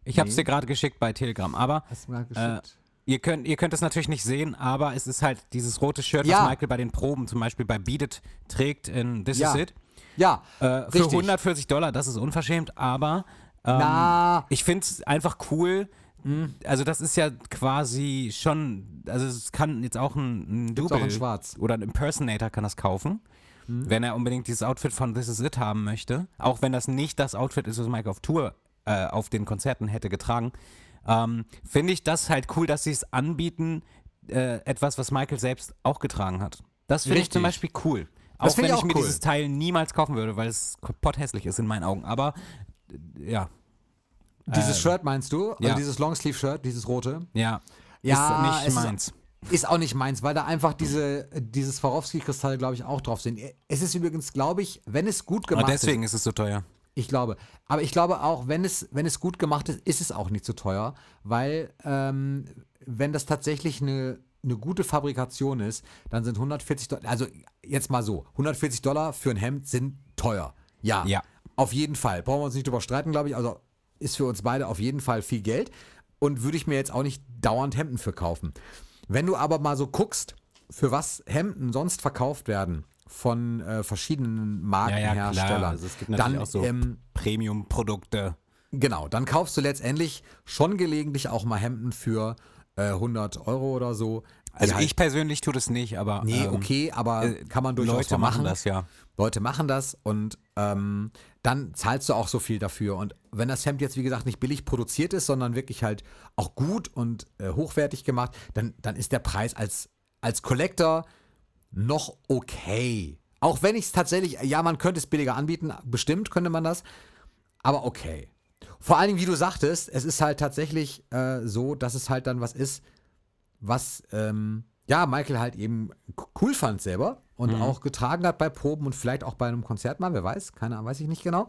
Ich habe es dir gerade geschickt bei Telegram, aber Hast du mir äh, geschickt? ihr könnt ihr könnt es natürlich nicht sehen, aber es ist halt dieses rote Shirt, Ja. was Michael bei den Proben zum Beispiel bei Beat It trägt in This Ja. Is It. ja, Äh, für richtig. 140 Dollar, das ist unverschämt, aber ähm, Na, ich finde es einfach cool. Hm. Also das ist ja quasi schon, also es kann jetzt auch ein, ein Double in schwarz. Hm. oder ein Impersonator kann das kaufen, wenn er unbedingt dieses Outfit von This Is It haben möchte. Auch wenn das nicht das Outfit ist, was Mike auf Tour äh, auf den Konzerten hätte getragen. Ähm, Finde ich das halt cool, dass sie es anbieten, äh, etwas, was Michael selbst auch getragen hat. Das finde ich zum Beispiel cool. Auch Das wenn ich auch mir cool. dieses Teil niemals kaufen würde, weil es komplett hässlich ist in meinen Augen. Aber äh, ja, dieses äh, Shirt meinst du? ja. Also dieses Longsleeve-Shirt, dieses rote? ja, Ja, ist nicht meins. Ist auch nicht meins, weil da einfach diese, dieses Swarovski-Kristall, glaube ich, auch drauf sind. Es ist übrigens, glaube ich, wenn es gut Aber gemacht deswegen ist. ist es so teuer. Ich glaube. Aber ich glaube auch, wenn es, wenn es gut gemacht ist, ist es auch nicht so teuer, weil ähm, wenn das tatsächlich eine, eine gute Fabrikation ist, dann sind 140 Dollar, also jetzt mal so, 140 Dollar für ein Hemd sind teuer. Ja. Ja. Auf jeden Fall. Brauchen wir uns nicht drüber streiten, glaube ich. Also ist für uns beide auf jeden Fall viel Geld und würde ich mir jetzt auch nicht dauernd Hemden für kaufen. Wenn du aber mal so guckst, für was Hemden sonst verkauft werden von äh, verschiedenen Ja, ja, klar. Markenherstellern, Also es gibt natürlich dann auch so ähm, Premium-Produkte. Genau, dann kaufst du letztendlich schon gelegentlich auch mal Hemden für äh, 100 Euro oder so. Also halt- ich persönlich tue das nicht, aber Nee, ähm, okay, aber äh, kann man durchaus Leute mal machen das ja. Leute machen das und ähm, dann zahlst du auch so viel dafür. Und wenn das Hemd jetzt, wie gesagt, nicht billig produziert ist, sondern wirklich halt auch gut und äh, hochwertig gemacht, dann, dann ist der Preis als, als Collector noch okay. Auch wenn ich es tatsächlich, ja, man könnte es billiger anbieten, bestimmt könnte man das, aber okay. Vor allen Dingen, wie du sagtest, es ist halt tatsächlich äh, so, dass es halt dann was ist, was ähm, ja Michael halt eben cool fand selber und auch getragen hat bei Proben und vielleicht auch bei einem Konzert mal, wer weiß, keine Ahnung, weiß ich nicht genau.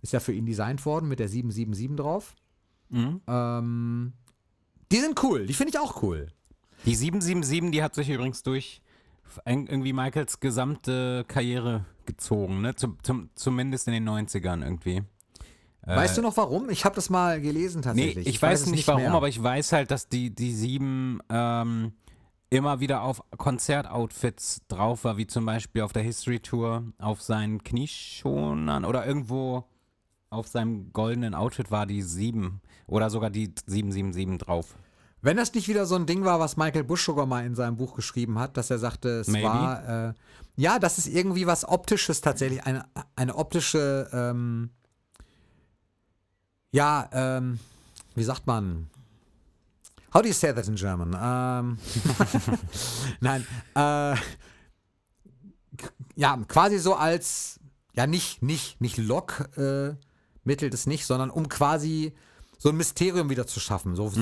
Ist ja für ihn designt worden mit der 777 drauf. Mhm. Ähm, die sind cool, die finde ich auch cool. Die 777, die hat sich übrigens durch irgendwie Michaels gesamte Karriere gezogen, ne? Zum, zum, zumindest in den 90ern irgendwie. Weißt du noch warum? Ich habe das mal gelesen Nee, tatsächlich. ich, weiß, es nicht warum, mehr. aber ich weiß halt, dass die, die sieben ähm, immer wieder auf Konzertoutfits drauf war, wie zum Beispiel auf der History Tour auf seinen Knieschonern oder irgendwo auf seinem goldenen Outfit war die sieben oder sogar die 777 drauf. Wenn das nicht wieder so ein Ding war, was Michael Bush sogar mal in seinem Buch geschrieben hat, dass er sagte, es Maybe. war, äh, ja, das ist irgendwie was Optisches tatsächlich, eine, eine optische, ähm, ja, ähm, wie sagt man? How do you say that in German? Ähm, *laughs* Nein, äh, ja, quasi so als, ja, nicht, nicht, nicht Lock, äh, mittelt es nicht, sondern um quasi so ein Mysterium wieder zu schaffen. So,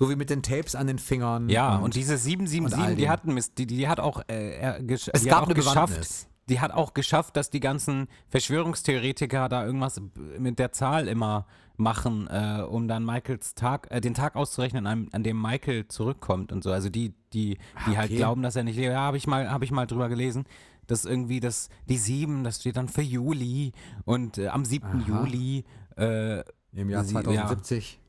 so wie mit den Tapes an den Fingern. Ja, und, und diese und all 777, die dem. hatten die, die hat auch, äh, gesch Es die gab auch eine geschafft. Bewandtnis. Die hat auch geschafft, dass die ganzen Verschwörungstheoretiker da irgendwas mit der Zahl immer machen, äh, um dann Michaels Tag, äh, den Tag auszurechnen, an, an dem Michael zurückkommt und so. Also die, die, die halt okay. glauben, dass er nicht lebt. Ja, habe ich mal, habe ich mal drüber gelesen. dass irgendwie das, die 7, das steht dann für Juli und äh, am 7. Aha. Juli, äh, Im Jahr Sie- 2070.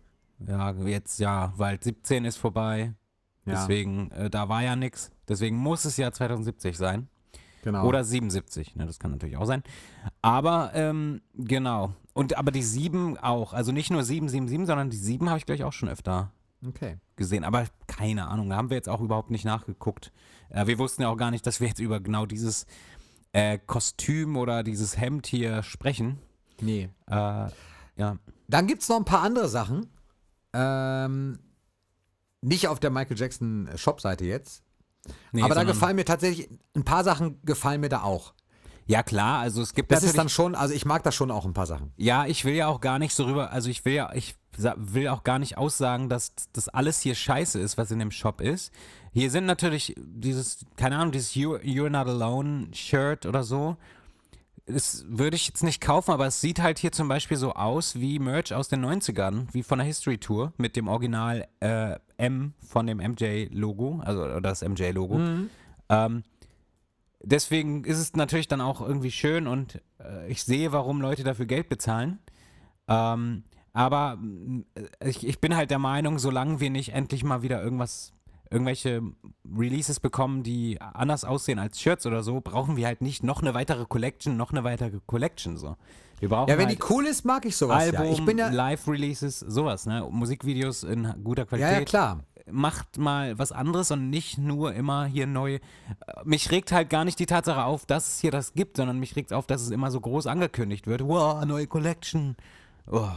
ja, jetzt ja, weil 17 ist vorbei. Ja, Deswegen, äh, da war ja nichts. Deswegen muss es ja 2070 sein. genau. Oder 77, ne, das kann natürlich auch sein. Aber, ähm, genau. Und aber die 7 auch. Also nicht nur 777, sondern die 7 habe ich gleich auch schon öfter okay. gesehen. Aber keine Ahnung, da haben wir jetzt auch überhaupt nicht nachgeguckt. Äh, wir wussten ja auch gar nicht, dass wir jetzt über genau dieses äh, Kostüm oder dieses Hemd hier sprechen. Nee. Äh, ja. Dann gibt es noch ein paar andere Sachen. Ähm, nicht auf der Michael Jackson Shop-Seite jetzt. Nee, aber da gefallen mir tatsächlich, ein paar Sachen gefallen mir da auch. Ja, klar, also es gibt Das ist dann schon, also ich mag da schon auch ein paar Sachen. Ja, ich will ja auch gar nicht so rüber, also ich will ja, ich will auch gar nicht aussagen, dass das alles hier scheiße ist, was in dem Shop ist. Hier sind natürlich dieses, keine Ahnung, dieses You, You're Not Alone Shirt oder so. Das würde ich jetzt nicht kaufen, aber es sieht halt hier zum Beispiel so aus wie Merch aus den 90ern, wie von der History Tour mit dem Original äh, M von dem MJ-Logo, also das MJ-Logo. Ähm, deswegen ist es natürlich dann auch irgendwie schön und äh, ich sehe, warum Leute dafür Geld bezahlen. Ähm, aber mm, ich, ich bin halt der Meinung, solange wir nicht endlich mal wieder irgendwas, irgendwelche Releases bekommen, die anders aussehen als Shirts oder so, brauchen wir halt nicht noch eine weitere Collection, noch eine weitere Collection so. Wir brauchen Ja, wenn halt die cool ist, mag ich sowas. Album, ja. Ich bin ja, Live-Releases, sowas, ne? Musikvideos in guter Qualität ja, ja, klar. macht mal was anderes und nicht nur immer hier neu. Mich regt halt gar nicht die Tatsache auf, dass es hier das gibt, sondern mich regt auf, dass es immer so groß angekündigt wird. Wow, neue Collection. Oh,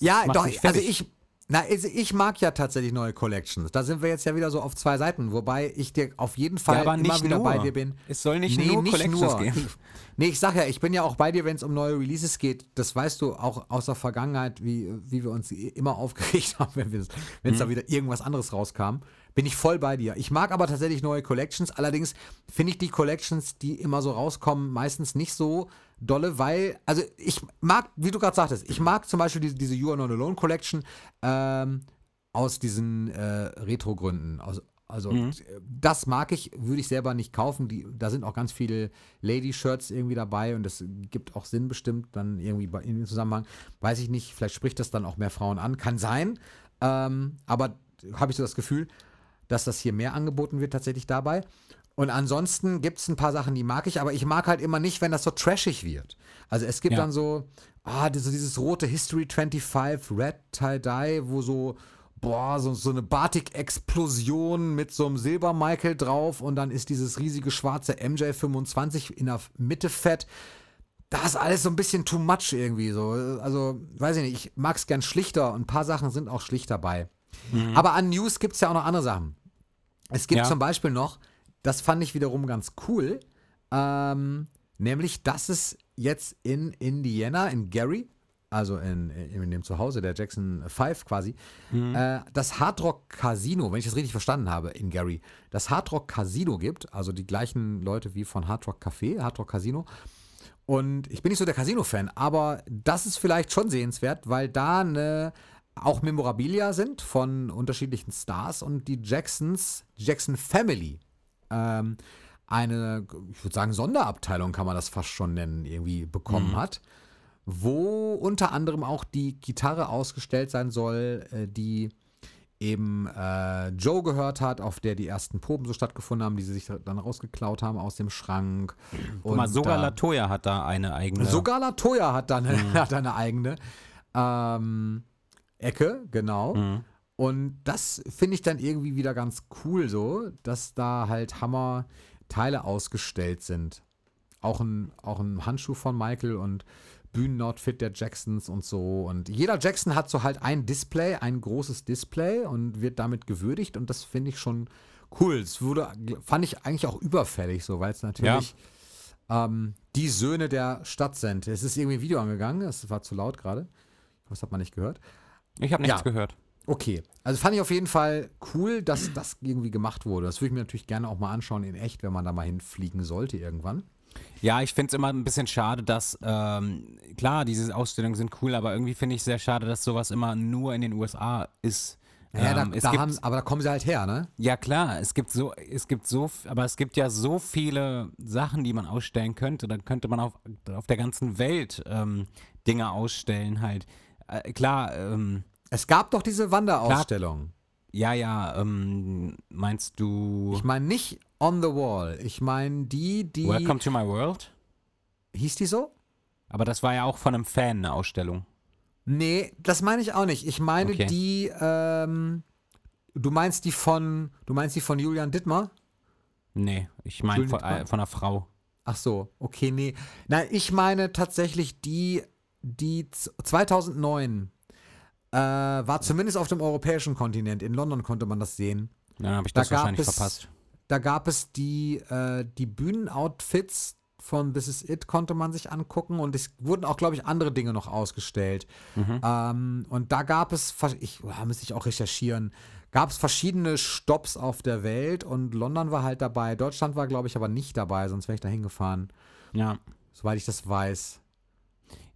Ja, macht doch, mich also ich, na, also ich mag ja tatsächlich neue Collections. Da sind wir jetzt ja wieder so auf zwei Seiten, wobei ich dir auf jeden Fall ja, immer wieder nur. bei dir bin. Es soll nicht Nee, nur nicht Collections nur. geben. *laughs* Nee, ich sag ja, ich bin ja auch bei dir, wenn es um neue Releases geht. Das weißt du auch aus der Vergangenheit, wie, wie wir uns immer *laughs* aufgeregt haben, wenn es Mhm. da wieder irgendwas anderes rauskam. Bin ich voll bei dir. Ich mag aber tatsächlich neue Collections. Allerdings finde ich die Collections, die immer so rauskommen, meistens nicht so dolle, weil, also ich mag, wie du gerade sagtest, ich mag zum Beispiel diese, diese You Are Not Alone Collection ähm, aus diesen äh, Retro-Gründen. Aus, also Mhm. das mag ich, würde ich selber nicht kaufen. Die, da sind auch ganz viele Lady-Shirts irgendwie dabei und das gibt auch Sinn bestimmt dann irgendwie bei, in dem Zusammenhang. Weiß ich nicht, vielleicht spricht das dann auch mehr Frauen an. Kann sein. Ähm, aber habe ich so das Gefühl, dass das hier mehr angeboten wird tatsächlich dabei. Und ansonsten gibt es ein paar Sachen, die mag ich, aber ich mag halt immer nicht, wenn das so trashig wird. Also es gibt Ja. dann so, ah, diese, dieses rote History 25 Red Tie-Dye, wo so, boah, so, so eine Batik-Explosion mit so einem Silber-Michael drauf und dann ist dieses riesige schwarze MJ25 in der Mitte fett. Das ist alles so ein bisschen too much irgendwie so. Also, weiß ich nicht, ich mag es gern schlichter und ein paar Sachen sind auch schlicht dabei. Aber an News gibt es ja auch noch andere Sachen. Es gibt Ja. zum Beispiel noch, das fand ich wiederum ganz cool, ähm, nämlich, dass es jetzt in Indiana, in Gary, also in, in dem Zuhause der Jackson 5 quasi, äh, das Hard Rock Casino, wenn ich das richtig verstanden habe, in Gary, das Hard Rock Casino gibt, also die gleichen Leute wie von Hard Rock Café, Hard Rock Casino. Und ich bin nicht so der Casino-Fan, aber das ist vielleicht schon sehenswert, weil da eine, auch Memorabilia sind von unterschiedlichen Stars und die Jacksons, Jackson Family, ähm, eine, ich würde sagen, Sonderabteilung kann man das fast schon nennen, irgendwie bekommen hat, wo unter anderem auch die Gitarre ausgestellt sein soll, äh, die eben äh, Joe gehört hat, auf der die ersten Proben so stattgefunden haben, die sie sich dann rausgeklaut haben aus dem Schrank. Guck mal, Und sogar da- Latoya hat da eine eigene. Sogar Latoya hat dann *laughs* hat eine eigene ähm, Ecke, genau. Mhm. Und das finde ich dann irgendwie wieder ganz cool so, dass da halt Hammer-Teile ausgestellt sind. Auch ein, auch ein Handschuh von Michael und Bühnenoutfit der Jacksons und so. Und jeder Jackson hat so halt ein Display, ein großes Display und wird damit gewürdigt. Und das finde ich schon cool. Es wurde, fand ich eigentlich auch überfällig so, weil es natürlich ähm, die Söhne der Stadt sind. Es ist irgendwie ein Video angegangen, es war zu laut gerade. Das hat man nicht gehört. Ich habe nichts Ja. gehört. Okay, also fand ich auf jeden Fall cool, dass das irgendwie gemacht wurde. Das würde ich mir natürlich gerne auch mal anschauen in echt, wenn man da mal hinfliegen sollte irgendwann. Ja, ich finde es immer ein bisschen schade, dass, ähm, klar, diese Ausstellungen sind cool, aber irgendwie finde ich sehr schade, dass sowas immer nur in den USA ist. Ja, da, Ähm, es da gibt, haben, aber da kommen sie halt her, ne? ja klar, es gibt so, es gibt so, aber es gibt ja so viele Sachen, die man ausstellen könnte. Dann könnte man auf, auf der ganzen Welt ähm, Dinge ausstellen halt. Äh, klar, ähm, Es gab doch diese Wanderausstellung. ja, ja, ähm, meinst du Ich meine nicht on the wall. Ich meine die, die. Welcome to my world? Hieß die so? Aber das war ja auch von einem Fan eine Ausstellung. Nee, das meine ich auch nicht. Ich meine Okay. die, ähm, du meinst die von, du meinst die von Julian Dittmar? Nee, ich meine von, äh, von einer Frau. Ach so, okay, nee. Nein, ich meine tatsächlich die, die z- 2009 äh, war zumindest auf dem europäischen Kontinent. In London konnte man das sehen. Dann habe ich Da das gab wahrscheinlich es- verpasst. Da gab es die, äh, die Bühnenoutfits von This Is It konnte man sich angucken und es wurden auch, glaube ich, andere Dinge noch ausgestellt. Mhm. Ähm, und da gab es, ich da müsste ich auch recherchieren, gab es verschiedene Stops auf der Welt und London war halt dabei. Deutschland war, glaube ich, aber nicht dabei, sonst wäre ich da hingefahren, Ja. soweit ich das weiß.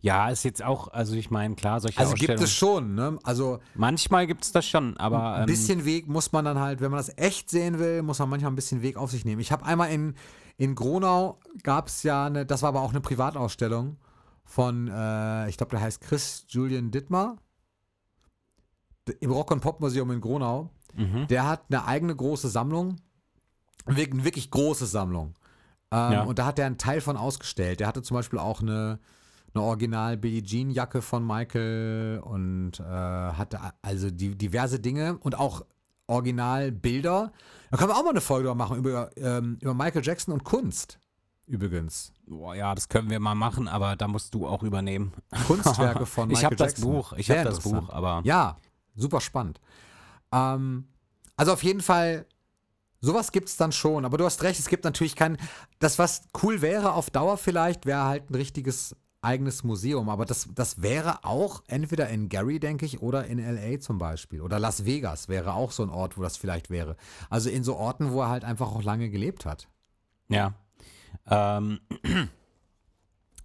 Ja, ist jetzt auch, also ich meine, klar, solche Also gibt es schon, ne? Also manchmal gibt es das schon, aber ein ähm, bisschen Weg muss man dann halt, wenn man das echt sehen will, muss man manchmal ein bisschen Weg auf sich nehmen. Ich habe einmal in, in Gronau gab es ja eine, das war aber auch eine Privatausstellung von, äh, ich glaube, der heißt Chris Julian Dittmar im Rock- und Pop-Museum in Gronau. mhm. Der hat eine eigene große Sammlung, wirklich, eine wirklich große Sammlung. Ähm, Ja. Und da hat er einen Teil von ausgestellt. Der hatte zum Beispiel auch eine, eine Original Billie Jean Jacke von Michael und äh, hatte also die, diverse Dinge und auch Original Bilder. Da können wir auch mal eine Folge machen über, ähm, über Michael Jackson und Kunst. Übrigens. Boah, ja, das können wir mal machen, aber da musst du auch übernehmen. Kunstwerke von *laughs* ich Michael habe das Jackson. Buch, ich habe das. Buch, aber Ja, super spannend. Ähm, also auf jeden Fall, sowas gibt es dann schon. Aber du hast recht, es gibt natürlich kein. Das, was cool wäre auf Dauer vielleicht, wäre halt ein richtiges eigenes Museum. Aber das, das wäre auch entweder in Gary, denke ich, oder in LA zum Beispiel. Oder Las Vegas wäre auch so ein Ort, wo das vielleicht wäre. Also in so Orten, wo er halt einfach auch lange gelebt hat. Ja. Ähm, *clears throat*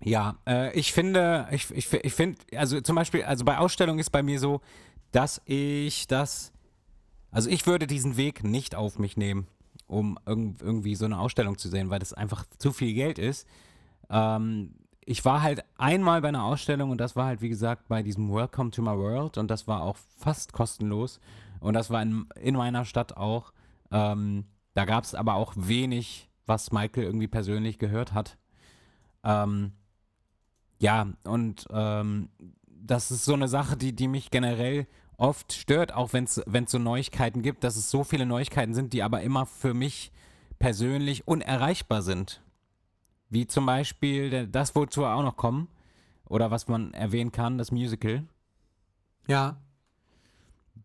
ja, äh, ich finde, ich, ich, ich finde, also zum Beispiel, also bei Ausstellungen ist bei mir so, dass ich das, also ich würde diesen Weg nicht auf mich nehmen, um irg irgendwie so eine Ausstellung zu sehen, weil das einfach zu viel Geld ist. Ähm, ich war halt einmal bei einer Ausstellung und das war halt, wie gesagt, bei diesem Welcome to My World und das war auch fast kostenlos und das war in, in meiner Stadt auch. Ähm, da gab es aber auch wenig, was Michael irgendwie persönlich gehört hat. Ähm, ja, und ähm, das ist so eine Sache, die, die mich generell oft stört, auch wenn es so Neuigkeiten gibt, dass es so viele Neuigkeiten sind, die aber immer für mich persönlich unerreichbar sind. Wie zum Beispiel das, wozu wir auch noch kommen, oder was man erwähnen kann, das Musical, Ja.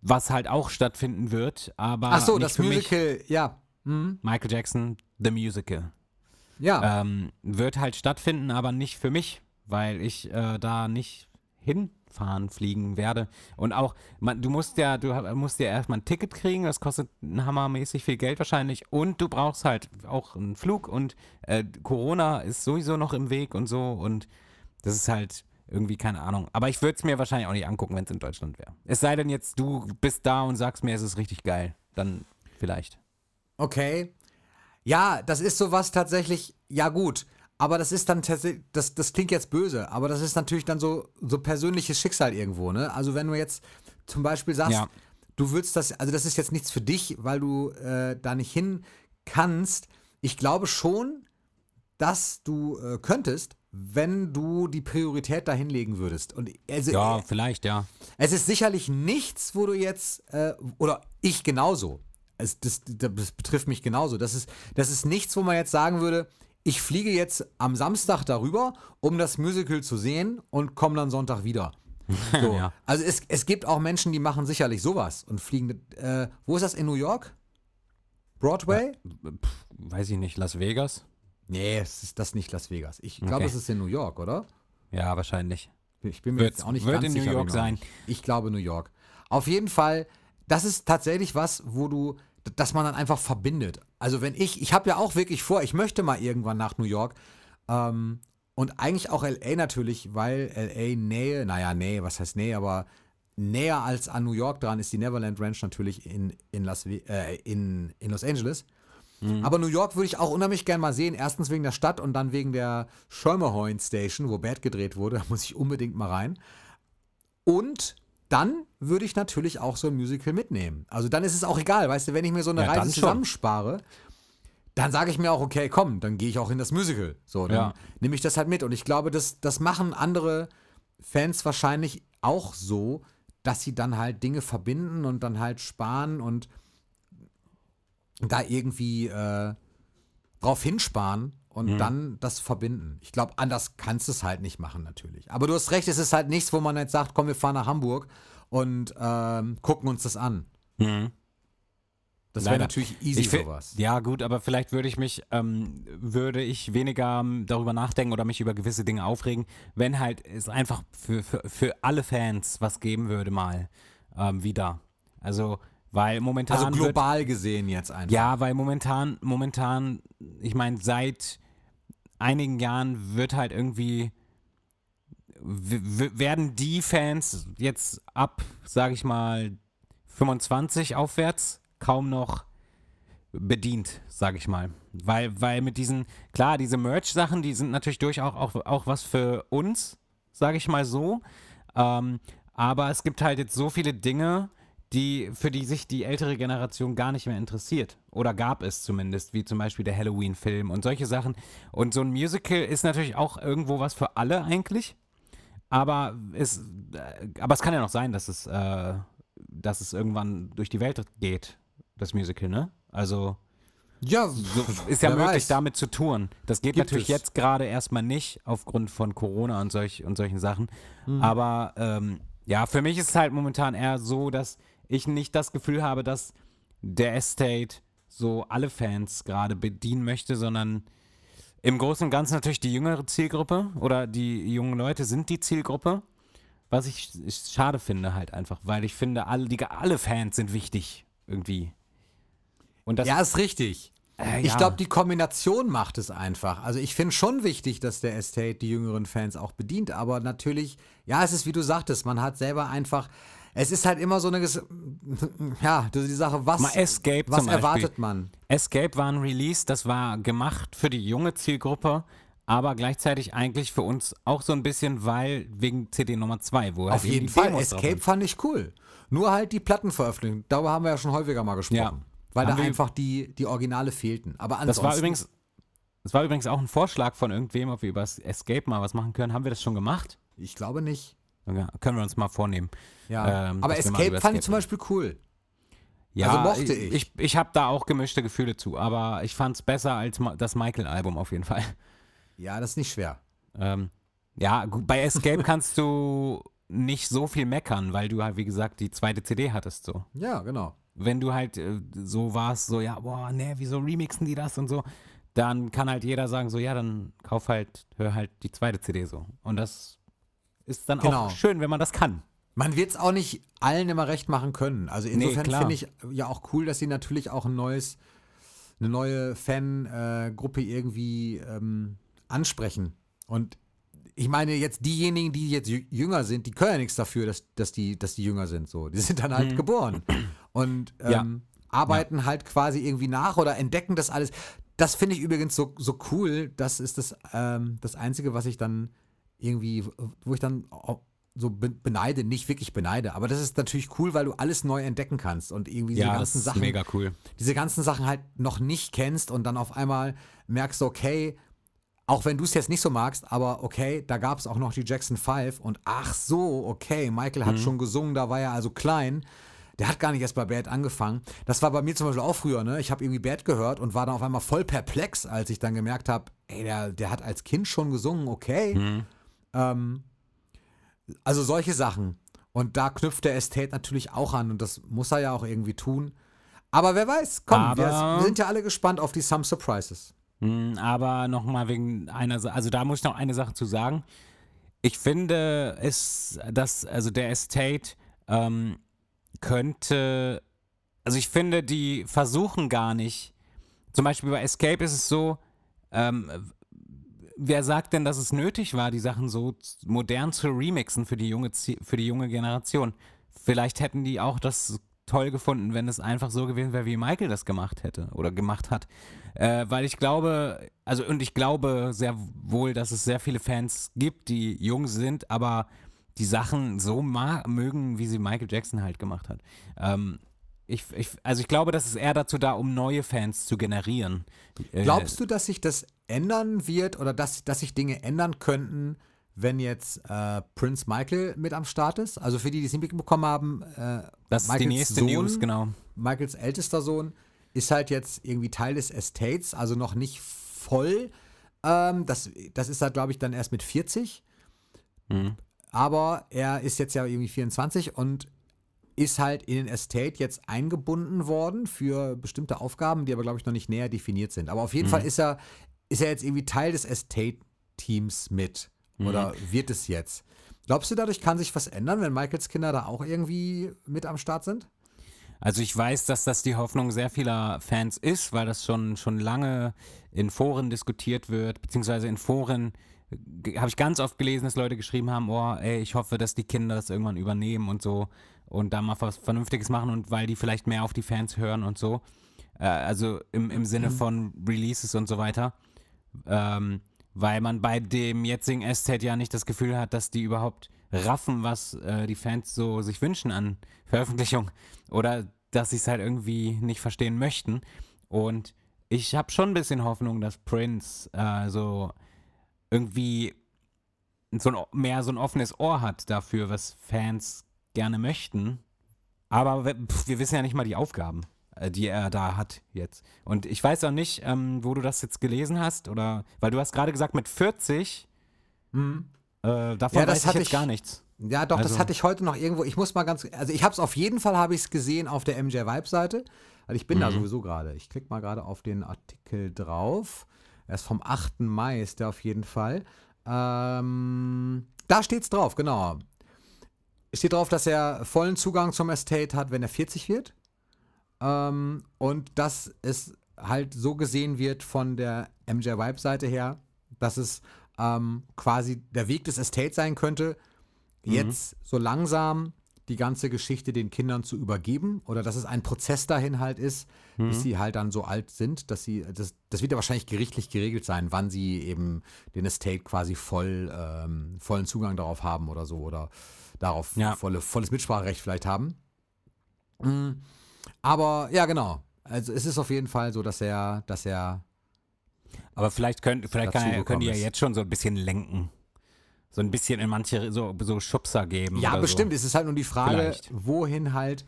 was halt auch stattfinden wird, aber Ach so, das für mich. Musical, ja. Mhm. Michael Jackson, The Musical. Ja. Ähm, wird halt stattfinden, aber nicht für mich, weil ich äh, da nicht hinfahren, fliegen werde. Und auch, man, du musst ja, du musst ja erstmal ein Ticket kriegen, das kostet hammermäßig viel Geld wahrscheinlich. Und du brauchst halt auch einen Flug und äh, Corona ist sowieso noch im Weg und so. Und das ist halt irgendwie keine Ahnung. Aber ich würde es mir wahrscheinlich auch nicht angucken, wenn es in Deutschland wäre. Es sei denn jetzt, du bist da und sagst mir, es ist richtig geil. Dann vielleicht. Okay. Ja, das ist sowas tatsächlich, ja gut, aber das ist dann tatsächlich, das, das klingt jetzt böse, aber das ist natürlich dann so, so persönliches Schicksal irgendwo, ne? Also wenn du jetzt zum Beispiel sagst, Ja. du würdest das, also das ist jetzt nichts für dich, weil du äh, da nicht hin kannst. Ich glaube schon, dass du äh, könntest, wenn du die Priorität dahin legen würdest. Und also, Ja, äh, vielleicht, ja. es ist sicherlich nichts, wo du jetzt, äh, oder ich genauso, es, das, das betrifft mich genauso, das ist, das ist nichts, wo man jetzt sagen würde, ich fliege jetzt am Samstag darüber, um das Musical zu sehen und komme dann Sonntag wieder. *laughs* So. Ja. Also es, es gibt auch Menschen, die machen sicherlich sowas und fliegen. Äh, wo ist das in New York? Broadway? Pff, weiß ich nicht, Las Vegas? Nee, es ist das nicht Las Vegas. Ich glaube, Okay. es ist in New York, oder? Ja, wahrscheinlich. Ich bin mir Wird's- jetzt auch nicht wird ganz in New sicher. York genau. sein. Ich glaube New York. Auf jeden Fall, das ist tatsächlich was, wo du, dass man dann einfach verbindet. Also wenn ich, ich habe ja auch wirklich vor, ich möchte mal irgendwann nach New York. Ähm, und eigentlich auch LA natürlich, weil LA Nähe, naja, Nähe, was heißt Nähe, aber näher als an New York dran ist die Neverland Ranch natürlich in, in, Las, äh, in, in Los Angeles. Aber New York würde ich auch unheimlich gern mal sehen. Erstens wegen der Stadt und dann wegen der Schermerhorn Station, wo Bad gedreht wurde. *laughs* Da muss ich unbedingt mal rein. Und dann würde ich natürlich auch so ein Musical mitnehmen. Also dann ist es auch egal, weißt du, wenn ich mir so eine Ja, Reise zusammenspare, dann sage ich mir auch, okay, komm, dann gehe ich auch in das Musical. So, dann Ja. nehme ich das halt mit. Und ich glaube, das, das machen andere Fans wahrscheinlich auch so, dass sie dann halt Dinge verbinden und dann halt sparen und da irgendwie äh, drauf hinsparen und dann das verbinden. Ich glaube, anders kannst du es halt nicht machen, natürlich. Aber du hast recht, es ist halt nichts, wo man jetzt sagt, komm, wir fahren nach Hamburg und ähm, gucken uns das an. Das wäre natürlich easy fi- sowas. Ja, gut, aber vielleicht würde ich mich, ähm, würde ich weniger ähm, darüber nachdenken oder mich über gewisse Dinge aufregen, wenn halt es einfach für, für, für alle Fans was geben würde mal ähm, wieder. Also, weil momentan. Also wird, global gesehen jetzt einfach. Ja, weil momentan, momentan, ich meine, seit einigen Jahren wird halt irgendwie werden die Fans jetzt ab, sag ich mal, 25 aufwärts kaum noch bedient, sag ich mal. Weil, weil mit diesen, klar, diese Merch-Sachen, die sind natürlich durchaus auch, auch was für uns, sag ich mal so. Ähm, aber es gibt halt jetzt so viele Dinge, die, für die sich die ältere Generation gar nicht mehr interessiert. Oder gab es zumindest, wie zum Beispiel der Halloween-Film und solche Sachen. Und so ein Musical ist natürlich auch irgendwo was für alle eigentlich. Aber es, äh, aber es kann ja noch sein, dass es, äh, dass es irgendwann durch die Welt geht, das Musical, ne? Also Ja, so, ist ja möglich, weiß. damit zu touren. Das geht Gibt natürlich es. jetzt gerade erstmal nicht, aufgrund von Corona und, solch, und solchen Sachen. Mhm. Aber ähm, ja, für mich ist es halt momentan eher so, dass ich nicht das Gefühl habe, dass der Estate so alle Fans gerade bedienen möchte, sondern im Großen und Ganzen natürlich die jüngere Zielgruppe oder die jungen Leute sind die Zielgruppe. Was ich, ich schade finde halt einfach, weil ich finde, alle, die, alle Fans sind wichtig irgendwie. Und das ja, ist richtig. Äh, Ich ja. glaube, die Kombination macht es einfach. Also ich finde schon wichtig, dass der Estate die jüngeren Fans auch bedient, aber natürlich, ja, es ist wie du sagtest, man hat selber einfach, es ist halt immer so eine, *laughs* ja, das die Sache, was, Mal Escape was erwartet man? Escape war ein Release, das war gemacht für die junge Zielgruppe, aber gleichzeitig eigentlich für uns auch so ein bisschen, weil wegen CD Nummer 2, wo halt Auf eben jeden Fall, Demos Escape fand ich cool. Nur halt die Plattenveröffentlichung, darüber haben wir ja schon häufiger mal gesprochen. Ja. Weil da Haben wir- einfach die, die Originale fehlten. Aber Das ansonsten, war übrigens das war übrigens auch ein Vorschlag von irgendwem, ob wir über das Escape mal was machen können. Haben wir das schon gemacht? ich glaube nicht. Ja, können wir uns mal vornehmen. Ja. Ähm, aber Escape fand ich zum Beispiel cool. Ja, Also mochte ich. Ich, ich habe da auch gemischte Gefühle zu, aber ich fand es besser als das Michael-Album auf jeden Fall. Ja, das ist nicht schwer. Ähm, ja, bei Escape *laughs* kannst du nicht so viel meckern, weil du halt, wie gesagt, die zweite CD hattest so. Ja, genau. Wenn du halt äh, so warst, so, ja, boah, ne, wieso remixen die das und so, dann kann halt jeder sagen, so, ja, dann kauf halt, hör halt die zweite CD so. Und das ist dann Genau. auch schön, wenn man das kann. Man wird es auch nicht allen immer recht machen können. Also insofern klar. finde ich ja auch cool, dass sie natürlich auch ein neues, eine neue Fangruppe irgendwie ähm, ansprechen. Und ich meine, jetzt diejenigen, die jetzt jü- jünger sind, die können ja nichts dafür, dass, dass, die, dass die jünger sind. So. Die sind dann halt geboren und *clears throat* Ja. ähm, arbeiten halt quasi irgendwie nach oder entdecken das alles. das finde ich übrigens so, so cool. Das ist das, ähm, das Einzige, was ich dann irgendwie, wo ich dann so be- beneide, nicht wirklich beneide. Aber das ist natürlich cool, weil du alles neu entdecken kannst und irgendwie diese Ja, das ganzen Sachen mega cool. diese ganzen Sachen halt noch nicht kennst und dann auf einmal merkst okay, auch wenn du es jetzt nicht so magst, aber okay, da gab es auch noch die Jackson 5 und ach so, okay, Michael hat schon gesungen, da war er also klein. Der hat gar nicht erst bei Bad angefangen. Das war bei mir zum Beispiel auch früher, ne? Ich habe irgendwie Bad gehört und war dann auf einmal voll perplex, als ich dann gemerkt habe, ey, der, der hat als Kind schon gesungen, okay. Ähm, also solche Sachen. Und da knüpft der Estate natürlich auch an und das muss er ja auch irgendwie tun. Aber wer weiß, komm, wir, wir sind ja alle gespannt auf die Some Surprises. Mm, Aber nochmal wegen einer, Sa- also da muss ich noch eine Sache zu sagen. Ich finde es, dass, also der Estate ähm, könnte, also ich finde, die versuchen gar nicht, zum Beispiel bei Escape ist es so, ähm, wer sagt denn, dass es nötig war, die Sachen so modern zu remixen für die junge, für die junge Generation? Vielleicht hätten die auch das toll gefunden, wenn es einfach so gewesen wäre, wie Michael das gemacht hätte oder gemacht hat. Äh, weil ich glaube, also und ich glaube sehr wohl, dass es sehr viele Fans gibt, die jung sind, aber die Sachen so mögen, wie sie Michael Jackson halt gemacht hat. Ähm, ich, ich, also ich glaube, das ist eher dazu da, um neue Fans zu generieren. Äh, Glaubst du, dass sich das ändern wird oder dass, dass sich Dinge ändern könnten, wenn jetzt äh, Prince Michael mit am Start ist? Also für die, die es nicht mitbekommen haben, äh, das ist die Michaels nächste Sohn, News, genau. Michaels ältester Sohn ist halt jetzt irgendwie Teil des Estates, also noch nicht voll. Ähm, das, das ist halt, glaube ich, dann erst mit 40. Mhm. Aber er ist jetzt ja irgendwie 24 und ist halt in den Estate jetzt eingebunden worden für bestimmte Aufgaben, die aber, glaube ich, noch nicht näher definiert sind. Aber auf jeden Fall ist er, ist er jetzt irgendwie Teil des Estate-Teams mit. Oder wird es jetzt? Glaubst du, dadurch kann sich was ändern, wenn Michaels Kinder da auch irgendwie mit am Start sind? Also ich weiß, dass das die Hoffnung sehr vieler Fans ist, weil das schon, schon lange in Foren diskutiert wird, beziehungsweise in Foren habe ich ganz oft gelesen, dass Leute geschrieben haben, oh, ey, ich hoffe, dass die Kinder das irgendwann übernehmen und so und da mal was Vernünftiges machen und weil die vielleicht mehr auf die Fans hören und so. Äh, also im, im Sinne von Releases und so weiter. Ähm, weil man bei dem jetzigen Estate ja nicht das Gefühl hat, dass die überhaupt raffen, was äh, die Fans so sich wünschen an Veröffentlichung oder dass sie es halt irgendwie nicht verstehen möchten. Und ich habe schon ein bisschen Hoffnung, dass Prince äh, so irgendwie so ein, mehr so ein offenes Ohr hat dafür, was Fans gerne möchten. Aber wir, pf, wir wissen ja nicht mal die Aufgaben, die er da hat jetzt. Und ich weiß auch nicht, ähm, wo du das jetzt gelesen hast, oder weil du hast gerade gesagt, mit 40, äh, davon Ja, das weiß ich hatte jetzt ich- gar nichts. Ja, doch, das Also- hatte ich heute noch irgendwo. Ich muss mal ganz, also ich habe es auf jeden Fall, habe ich es gesehen auf der MJ Vibe Seite. Also ich bin da sowieso gerade. Ich klicke mal gerade auf den Artikel drauf. Er ist vom 8. Mai, ist der auf jeden Fall. Ähm, da steht's drauf, genau. Steht drauf, dass er vollen Zugang zum Estate hat, wenn er 40 wird. Ähm, und dass es halt so gesehen wird von der MJ Vibe Seite her, dass es ähm, quasi der Weg des Estates sein könnte, jetzt so langsam die ganze Geschichte den Kindern zu übergeben oder dass es ein Prozess dahin halt ist, bis sie halt dann so alt sind, dass sie, das, das wird ja wahrscheinlich gerichtlich geregelt sein, wann sie eben den Estate quasi voll, ähm, vollen Zugang darauf haben oder so oder darauf Ja. volle, volles Mitspracherecht vielleicht haben. Mm, Aber ja, genau. Also es ist auf jeden Fall so, dass er, dass er Aber vielleicht, könnt, vielleicht kann er, können die ja jetzt schon so ein bisschen lenken. So ein bisschen in manche so, so Schubser geben. Ja, bestimmt. So. Es ist halt nur die Frage, Vielleicht. wohin halt,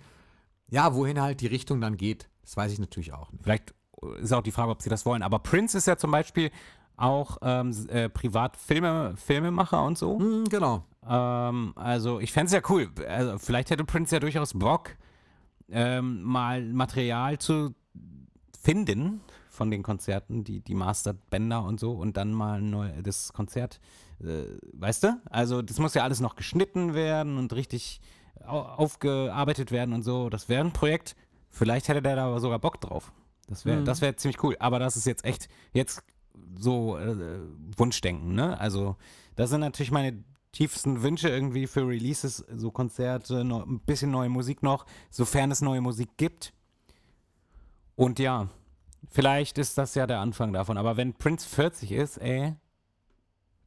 ja, wohin halt die Richtung dann geht. Das weiß ich natürlich auch nicht. Vielleicht ist auch die Frage, ob sie das wollen. Aber Prince ist ja zum Beispiel auch ähm, äh, privat Filme, Filmemacher und so. Hm, genau. Ähm, also ich fände es ja cool. Also, vielleicht hätte Prince ja durchaus Bock, ähm, mal Material zu finden von den Konzerten, die, die Masterbänder und so und dann mal neu, das Konzert, äh, weißt du? Also das muss ja alles noch geschnitten werden und richtig au aufgearbeitet werden und so. Das wäre ein Projekt, vielleicht hätte der da sogar Bock drauf. Das wäre das wäre ziemlich cool. Aber das ist jetzt echt, jetzt so äh, Wunschdenken, ne? Also das sind natürlich meine tiefsten Wünsche irgendwie für Releases, so Konzerte, noch, ein bisschen neue Musik noch, sofern es neue Musik gibt. Und ja, Vielleicht ist das ja der Anfang davon. Aber wenn Prince 40 ist, ey.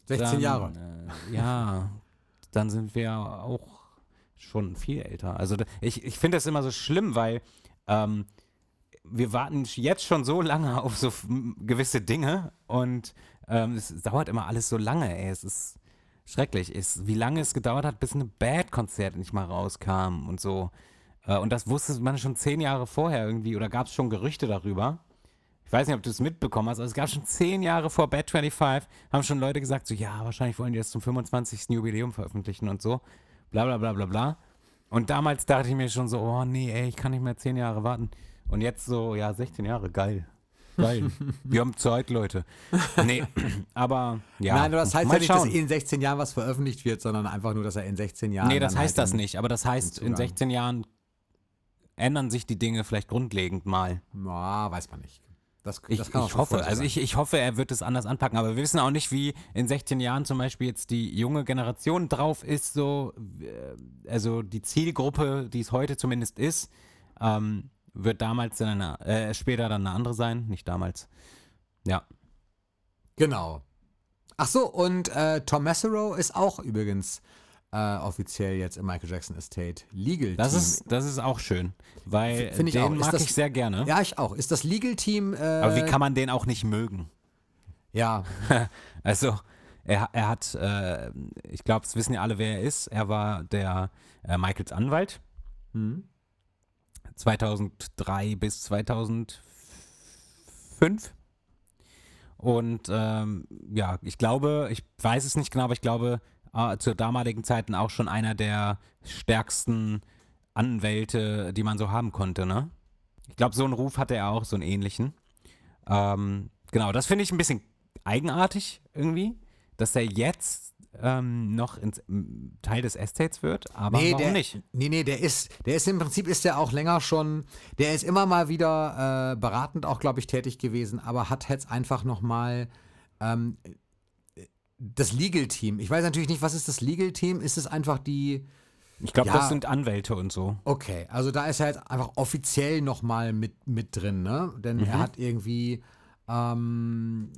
16 dann, Jahre. Äh, ja, dann sind wir auch schon viel älter. Also ich, ich finde das immer so schlimm, weil ähm, wir warten jetzt schon so lange auf so gewisse Dinge und ähm, es dauert immer alles so lange, ey. Es ist schrecklich. Es, wie lange es gedauert hat, bis ein Bad-Konzert nicht mal rauskam und so. Äh, und das wusste man schon zehn Jahre vorher irgendwie oder gab es schon Gerüchte darüber. Ich weiß nicht, ob du es mitbekommen hast, aber es gab schon zehn Jahre vor Bad 25, haben schon Leute gesagt, so ja, wahrscheinlich wollen die das zum 25. Jubiläum veröffentlichen und so. Bla bla bla bla bla. Und damals dachte ich mir schon so, oh nee, ey, ich kann nicht mehr zehn Jahre warten. Und jetzt so, ja, 16 Jahre, geil. Geil. *laughs* Wir haben Zeit, Leute. Nee, *laughs* aber ja. Nein, das heißt mal ja nicht, dass in 16 Jahren was veröffentlicht wird, sondern einfach nur, dass er in 16 Jahren. Nee, das heißt halt das nicht. Aber das heißt, in Zugang. 16 Jahren ändern sich die Dinge vielleicht grundlegend mal. Ja, weiß man nicht. Das, Ich, das ich schon hoffe, also ich, ich hoffe, er wird es anders anpacken, aber wir wissen auch nicht, wie in 16 Jahren zum Beispiel jetzt die junge Generation drauf ist, so, also die Zielgruppe, die es heute zumindest ist, ähm, wird damals dann eine, äh, später dann eine andere sein, nicht damals. Ja. Genau. Ach so, und äh, Tom Massero ist auch übrigens äh, offiziell jetzt im Michael Jackson Estate Legal Das Team. ist, das ist auch schön, weil ich den auch. Mag das- ich sehr gerne. ja, ich auch. Ist das Legal Team. Äh, aber wie kann man den auch nicht mögen? Ja, *laughs* Also, er, er hat, äh, ich glaube, es wissen ja alle, wer er ist. Er war der äh, Michaels Anwalt. Hm. 2003 bis 2005. Und ähm, ja, ich glaube, ich weiß es nicht genau, aber ich glaube, äh, zur damaligen Zeiten auch schon einer der stärksten Anwälte, die man so haben konnte, ne? Ich glaube, so einen Ruf hatte er auch, so einen ähnlichen. Ähm, genau, das finde ich ein bisschen eigenartig irgendwie, dass er jetzt ähm, noch ins, Teil des Estates wird, aber warum der, nicht? Nee, nee, der ist, der ist im Prinzip ist der auch länger schon, der ist immer mal wieder äh, beratend auch, glaube ich, tätig gewesen, aber hat jetzt einfach nochmal ähm, das Legal Team. Ich weiß natürlich nicht, was ist das Legal Team? Ist es einfach die, Ich glaube, Ja. das sind Anwälte und so. okay, also da ist er jetzt einfach offiziell nochmal mit, mit drin, ne? Denn er hat irgendwie, ähm,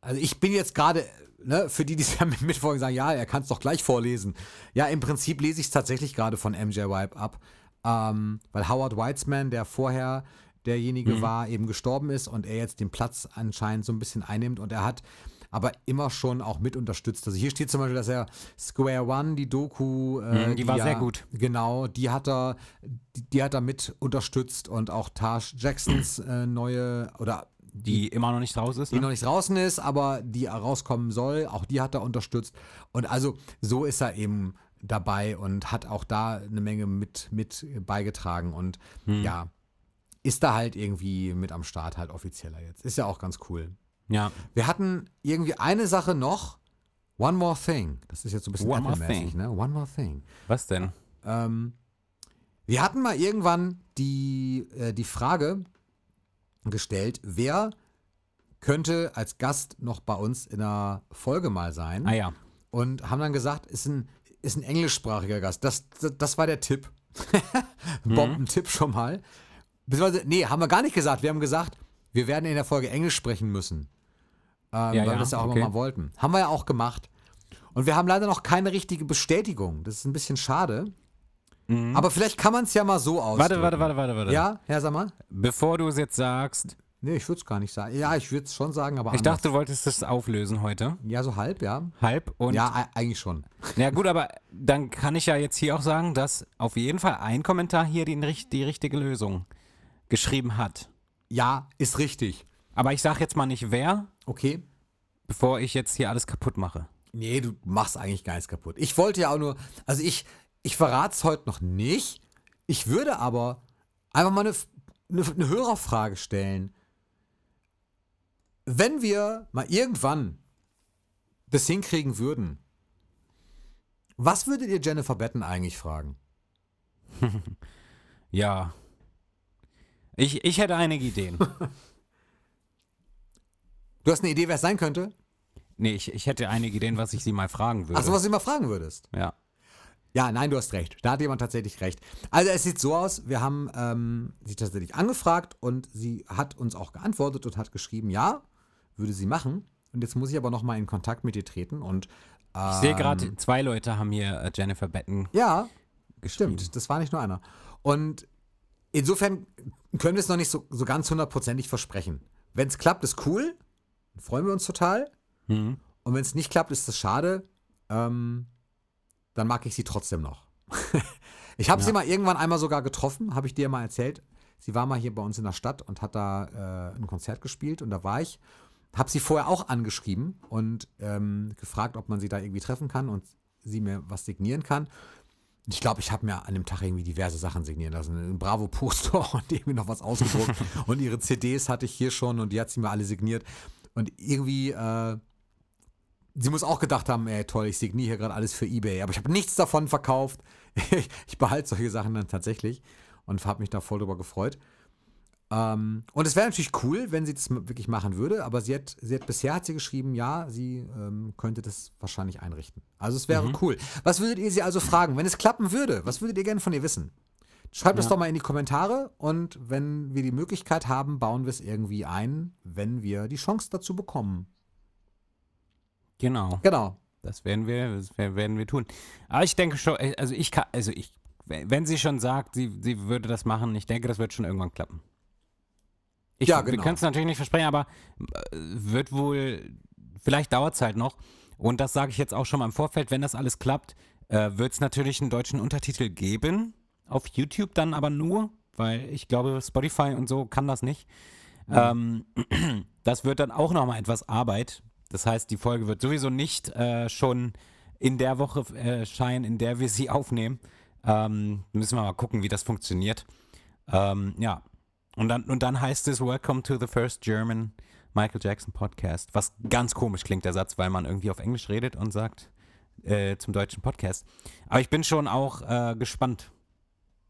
also ich bin jetzt gerade, ne, für die, die es ja mit mitfolgen, sagen, ja, er kann es doch gleich vorlesen. Ja, im Prinzip lese ich es tatsächlich gerade von MJ Wipe ab, ähm, weil Howard Weitzman, der vorher derjenige war, eben gestorben ist und er jetzt den Platz anscheinend so ein bisschen einnimmt und er hat aber immer schon auch mit unterstützt. Also hier steht zum Beispiel, dass er Square One, die Doku, äh, Mhm, die war ja- sehr gut. Genau, die hat er, die, die hat er mit unterstützt und auch Taj Jacksons äh, neue oder Die immer noch nicht raus ist. die Ne? noch nicht draußen ist, aber die rauskommen soll, auch die hat er unterstützt. Und also so ist er eben dabei und hat auch da eine Menge mit, mit beigetragen und Hm. ja, ist da halt irgendwie mit am Start halt offizieller jetzt. Ist ja auch ganz cool. Ja. Wir hatten irgendwie eine Sache noch. One More Thing. Das ist jetzt so ein bisschen One Apple-mäßig, ne? One More Thing. Was denn? Ähm, wir hatten mal irgendwann die, äh, die Frage gestellt, wer könnte als Gast noch bei uns in einer Folge mal sein? Ah ja. Und haben dann gesagt, ist ein, ist ein englischsprachiger Gast. Das, das, das war der Tipp. *laughs* Mhm. Bombentipp schon mal. Beziehungsweise, nee, haben wir gar nicht gesagt. Wir haben gesagt, wir werden in der Folge Englisch sprechen müssen. Ähm, Ja, weil wir ja, das ja auch okay. immer mal wollten. Haben wir ja auch gemacht. Und wir haben leider noch keine richtige Bestätigung. Das ist ein bisschen schade. Aber vielleicht kann man es ja mal so. Mhm. Warte, warte, warte, warte, warte. Ja, Herr Sammer? Bevor du es jetzt sagst, Nee, ich würde es gar nicht sagen. Ja, ich würde es schon sagen, aber ich anders. dachte, du wolltest es auflösen heute. Ja, so halb, ja. Halb. Und ja, eigentlich schon. ja gut, aber dann kann ich ja jetzt hier auch sagen, dass auf jeden Fall ein Kommentar hier die, die richtige Lösung geschrieben hat. Ja, ist richtig. Aber ich sag jetzt mal nicht wer, Okay. bevor ich jetzt hier alles kaputt mache. Nee, du machst eigentlich gar nichts kaputt. Ich wollte ja auch nur, also ich, ich verrate es heute noch nicht. Ich würde aber einfach mal eine, eine, eine Hörerfrage stellen. Wenn wir mal irgendwann das hinkriegen würden, was würdet ihr Jennifer Betten eigentlich fragen? *laughs* Ja. Ich, ich hätte einige Ideen. *laughs* Du hast eine Idee, wer es sein könnte? Nee, ich, ich hätte einige Ideen, was ich sie mal fragen würde. Achso, was du immer fragen würdest. ja. Ja, nein, du hast recht. Da hat jemand tatsächlich recht. Also es sieht so aus, wir haben ähm, sie tatsächlich angefragt und sie hat uns auch geantwortet und hat geschrieben, ja, würde sie machen. Und jetzt muss ich aber nochmal in Kontakt mit ihr treten und Ich sehe gerade, zwei Leute haben hier äh, Jennifer Betten ja, stimmt, das war nicht nur einer. Und insofern können wir es noch nicht so, so ganz hundertprozentig versprechen. Wenn es klappt, ist cool, freuen wir uns total. Mhm. Und wenn es nicht klappt, ist das schade. Ähm, dann mag ich sie trotzdem noch. *laughs* ich habe sie mal irgendwann einmal sogar getroffen, habe ich dir mal erzählt. Sie war mal hier bei uns in der Stadt und hat da äh, ein Konzert gespielt und da war ich. Habe sie vorher auch angeschrieben und ähm, gefragt, ob man sie da irgendwie treffen kann und sie mir was signieren kann. Ich glaube, ich habe mir an dem Tag irgendwie diverse Sachen signieren lassen. Ein Bravo-Poster *laughs* und irgendwie noch was ausgedruckt. *laughs* und ihre CDs hatte ich hier schon und die hat sie mir alle signiert. Und irgendwie, äh, sie muss auch gedacht haben, ey, toll, ich signiere hier gerade alles für Ebay. Aber ich habe nichts davon verkauft. *laughs* ich behalte solche Sachen dann tatsächlich und habe mich da voll drüber gefreut. Ähm, und es wäre natürlich cool, wenn sie das wirklich machen würde, aber sie hat, sie hat bisher hat sie geschrieben, ja, sie ähm, könnte das wahrscheinlich einrichten. Also es wäre cool. Was würdet ihr sie also fragen, wenn es klappen würde? Was würdet ihr gerne von ihr wissen? Schreibt Ja. doch mal in die Kommentare und wenn wir die Möglichkeit haben, bauen wir es irgendwie ein, wenn wir die Chance dazu bekommen. Genau. Genau. Das werden wir, das wer- werden wir tun. Aber ich denke schon, äh, also ich kann, also ich, wenn sie schon sagt, sie, sie würde das machen, ich denke, das wird schon irgendwann klappen. Ich, Ja, Wir genau. können es natürlich nicht versprechen, aber äh, wird wohl, vielleicht dauert es halt noch. Und das sage ich jetzt auch schon mal im Vorfeld, wenn das alles klappt, äh, wird es natürlich einen deutschen Untertitel geben. Auf YouTube dann aber nur, weil ich glaube, Spotify und so kann das nicht. Ähm, *clears throat* das wird dann auch nochmal etwas Arbeit. Das heißt, die Folge wird sowieso nicht äh, schon in der Woche äh, erscheinen, in der wir sie aufnehmen. Ähm, müssen wir mal gucken, wie das funktioniert. Ähm, ja. Und dann, und dann heißt es Welcome to the first German Michael Jackson Podcast. Was ganz komisch klingt, der Satz, weil man irgendwie auf Englisch redet und sagt äh, zum deutschen Podcast. Aber ich bin schon auch äh, gespannt,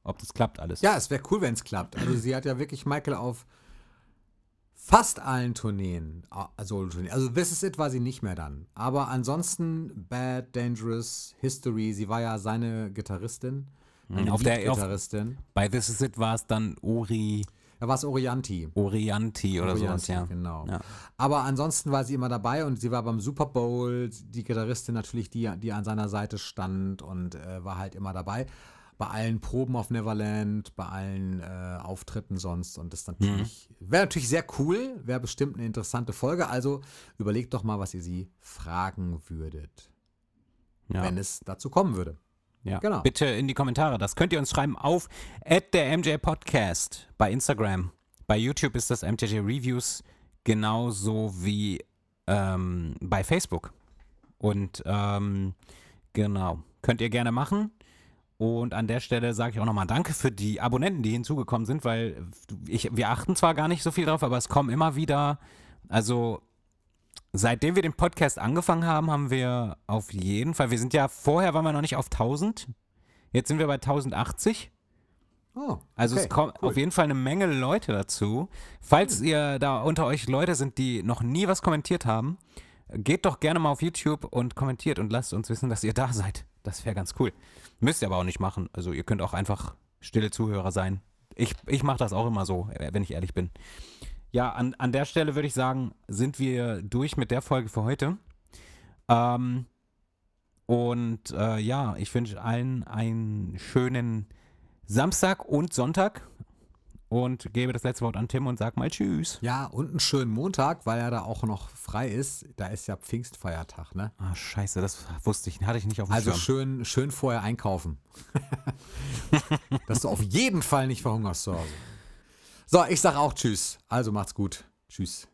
ob das klappt alles. Ja, es wäre cool, wenn es klappt. Also sie hat ja wirklich Michael auf fast allen Tourneen, ah, Solo-Tourneen. Also This Is It war sie nicht mehr dann. Aber ansonsten Bad, Dangerous, History, sie war ja seine Gitarristin. Eine auf der- auf- Gitarristin. Bei This Is It war es dann Ori, Da war es Orianti. Orianti oder sowas, Orianti, ja. Genau. Ja. Aber ansonsten war sie immer dabei und sie war beim Super Bowl, die Gitarristin natürlich, die, die an seiner Seite stand und äh, war halt immer dabei. Bei allen Proben auf Neverland, bei allen äh, Auftritten sonst und das natürlich, wäre natürlich sehr cool, wäre bestimmt eine interessante Folge. Also überlegt doch mal, was ihr sie fragen würdet, Ja. wenn es dazu kommen würde. Ja. Genau. Bitte in die Kommentare. Das könnt ihr uns schreiben auf der MJ Podcast bei Instagram. Bei YouTube ist das MJJ Reviews genauso wie ähm, bei Facebook. Und ähm, genau, könnt ihr gerne machen. Und an der Stelle sage ich auch nochmal Danke für die Abonnenten, die hinzugekommen sind, weil ich, wir achten zwar gar nicht so viel drauf, aber es kommen immer wieder, also seitdem wir den Podcast angefangen haben, haben wir auf jeden Fall, wir sind ja, vorher waren wir noch nicht auf 1000, jetzt sind wir bei 1080. Oh, Also okay, es kommt cool. auf jeden Fall eine Menge Leute dazu. Falls ihr da unter euch Leute sind, die noch nie was kommentiert haben, geht doch gerne mal auf YouTube und kommentiert und lasst uns wissen, dass ihr da seid. Das wäre ganz cool. Müsst ihr aber auch nicht machen. Also ihr könnt auch einfach stille Zuhörer sein. Ich, ich mache das auch immer so, wenn ich ehrlich bin. Ja, an, an der Stelle würde ich sagen, sind wir durch mit der Folge für heute. Ähm, und äh, ja, ich wünsche allen einen schönen Samstag und Sonntag und gebe das letzte Wort an Tim und sag mal Tschüss. Ja, und einen schönen Montag, weil er da auch noch frei ist. Da ist ja Pfingstfeiertag, ne? Ah, scheiße, das wusste ich, hatte ich nicht auf dem Also Schirm. schön, schön vorher einkaufen. *laughs* Dass du auf jeden Fall nicht verhungerst zu Hause. So, ich sag auch Tschüss. Also macht's gut. Tschüss.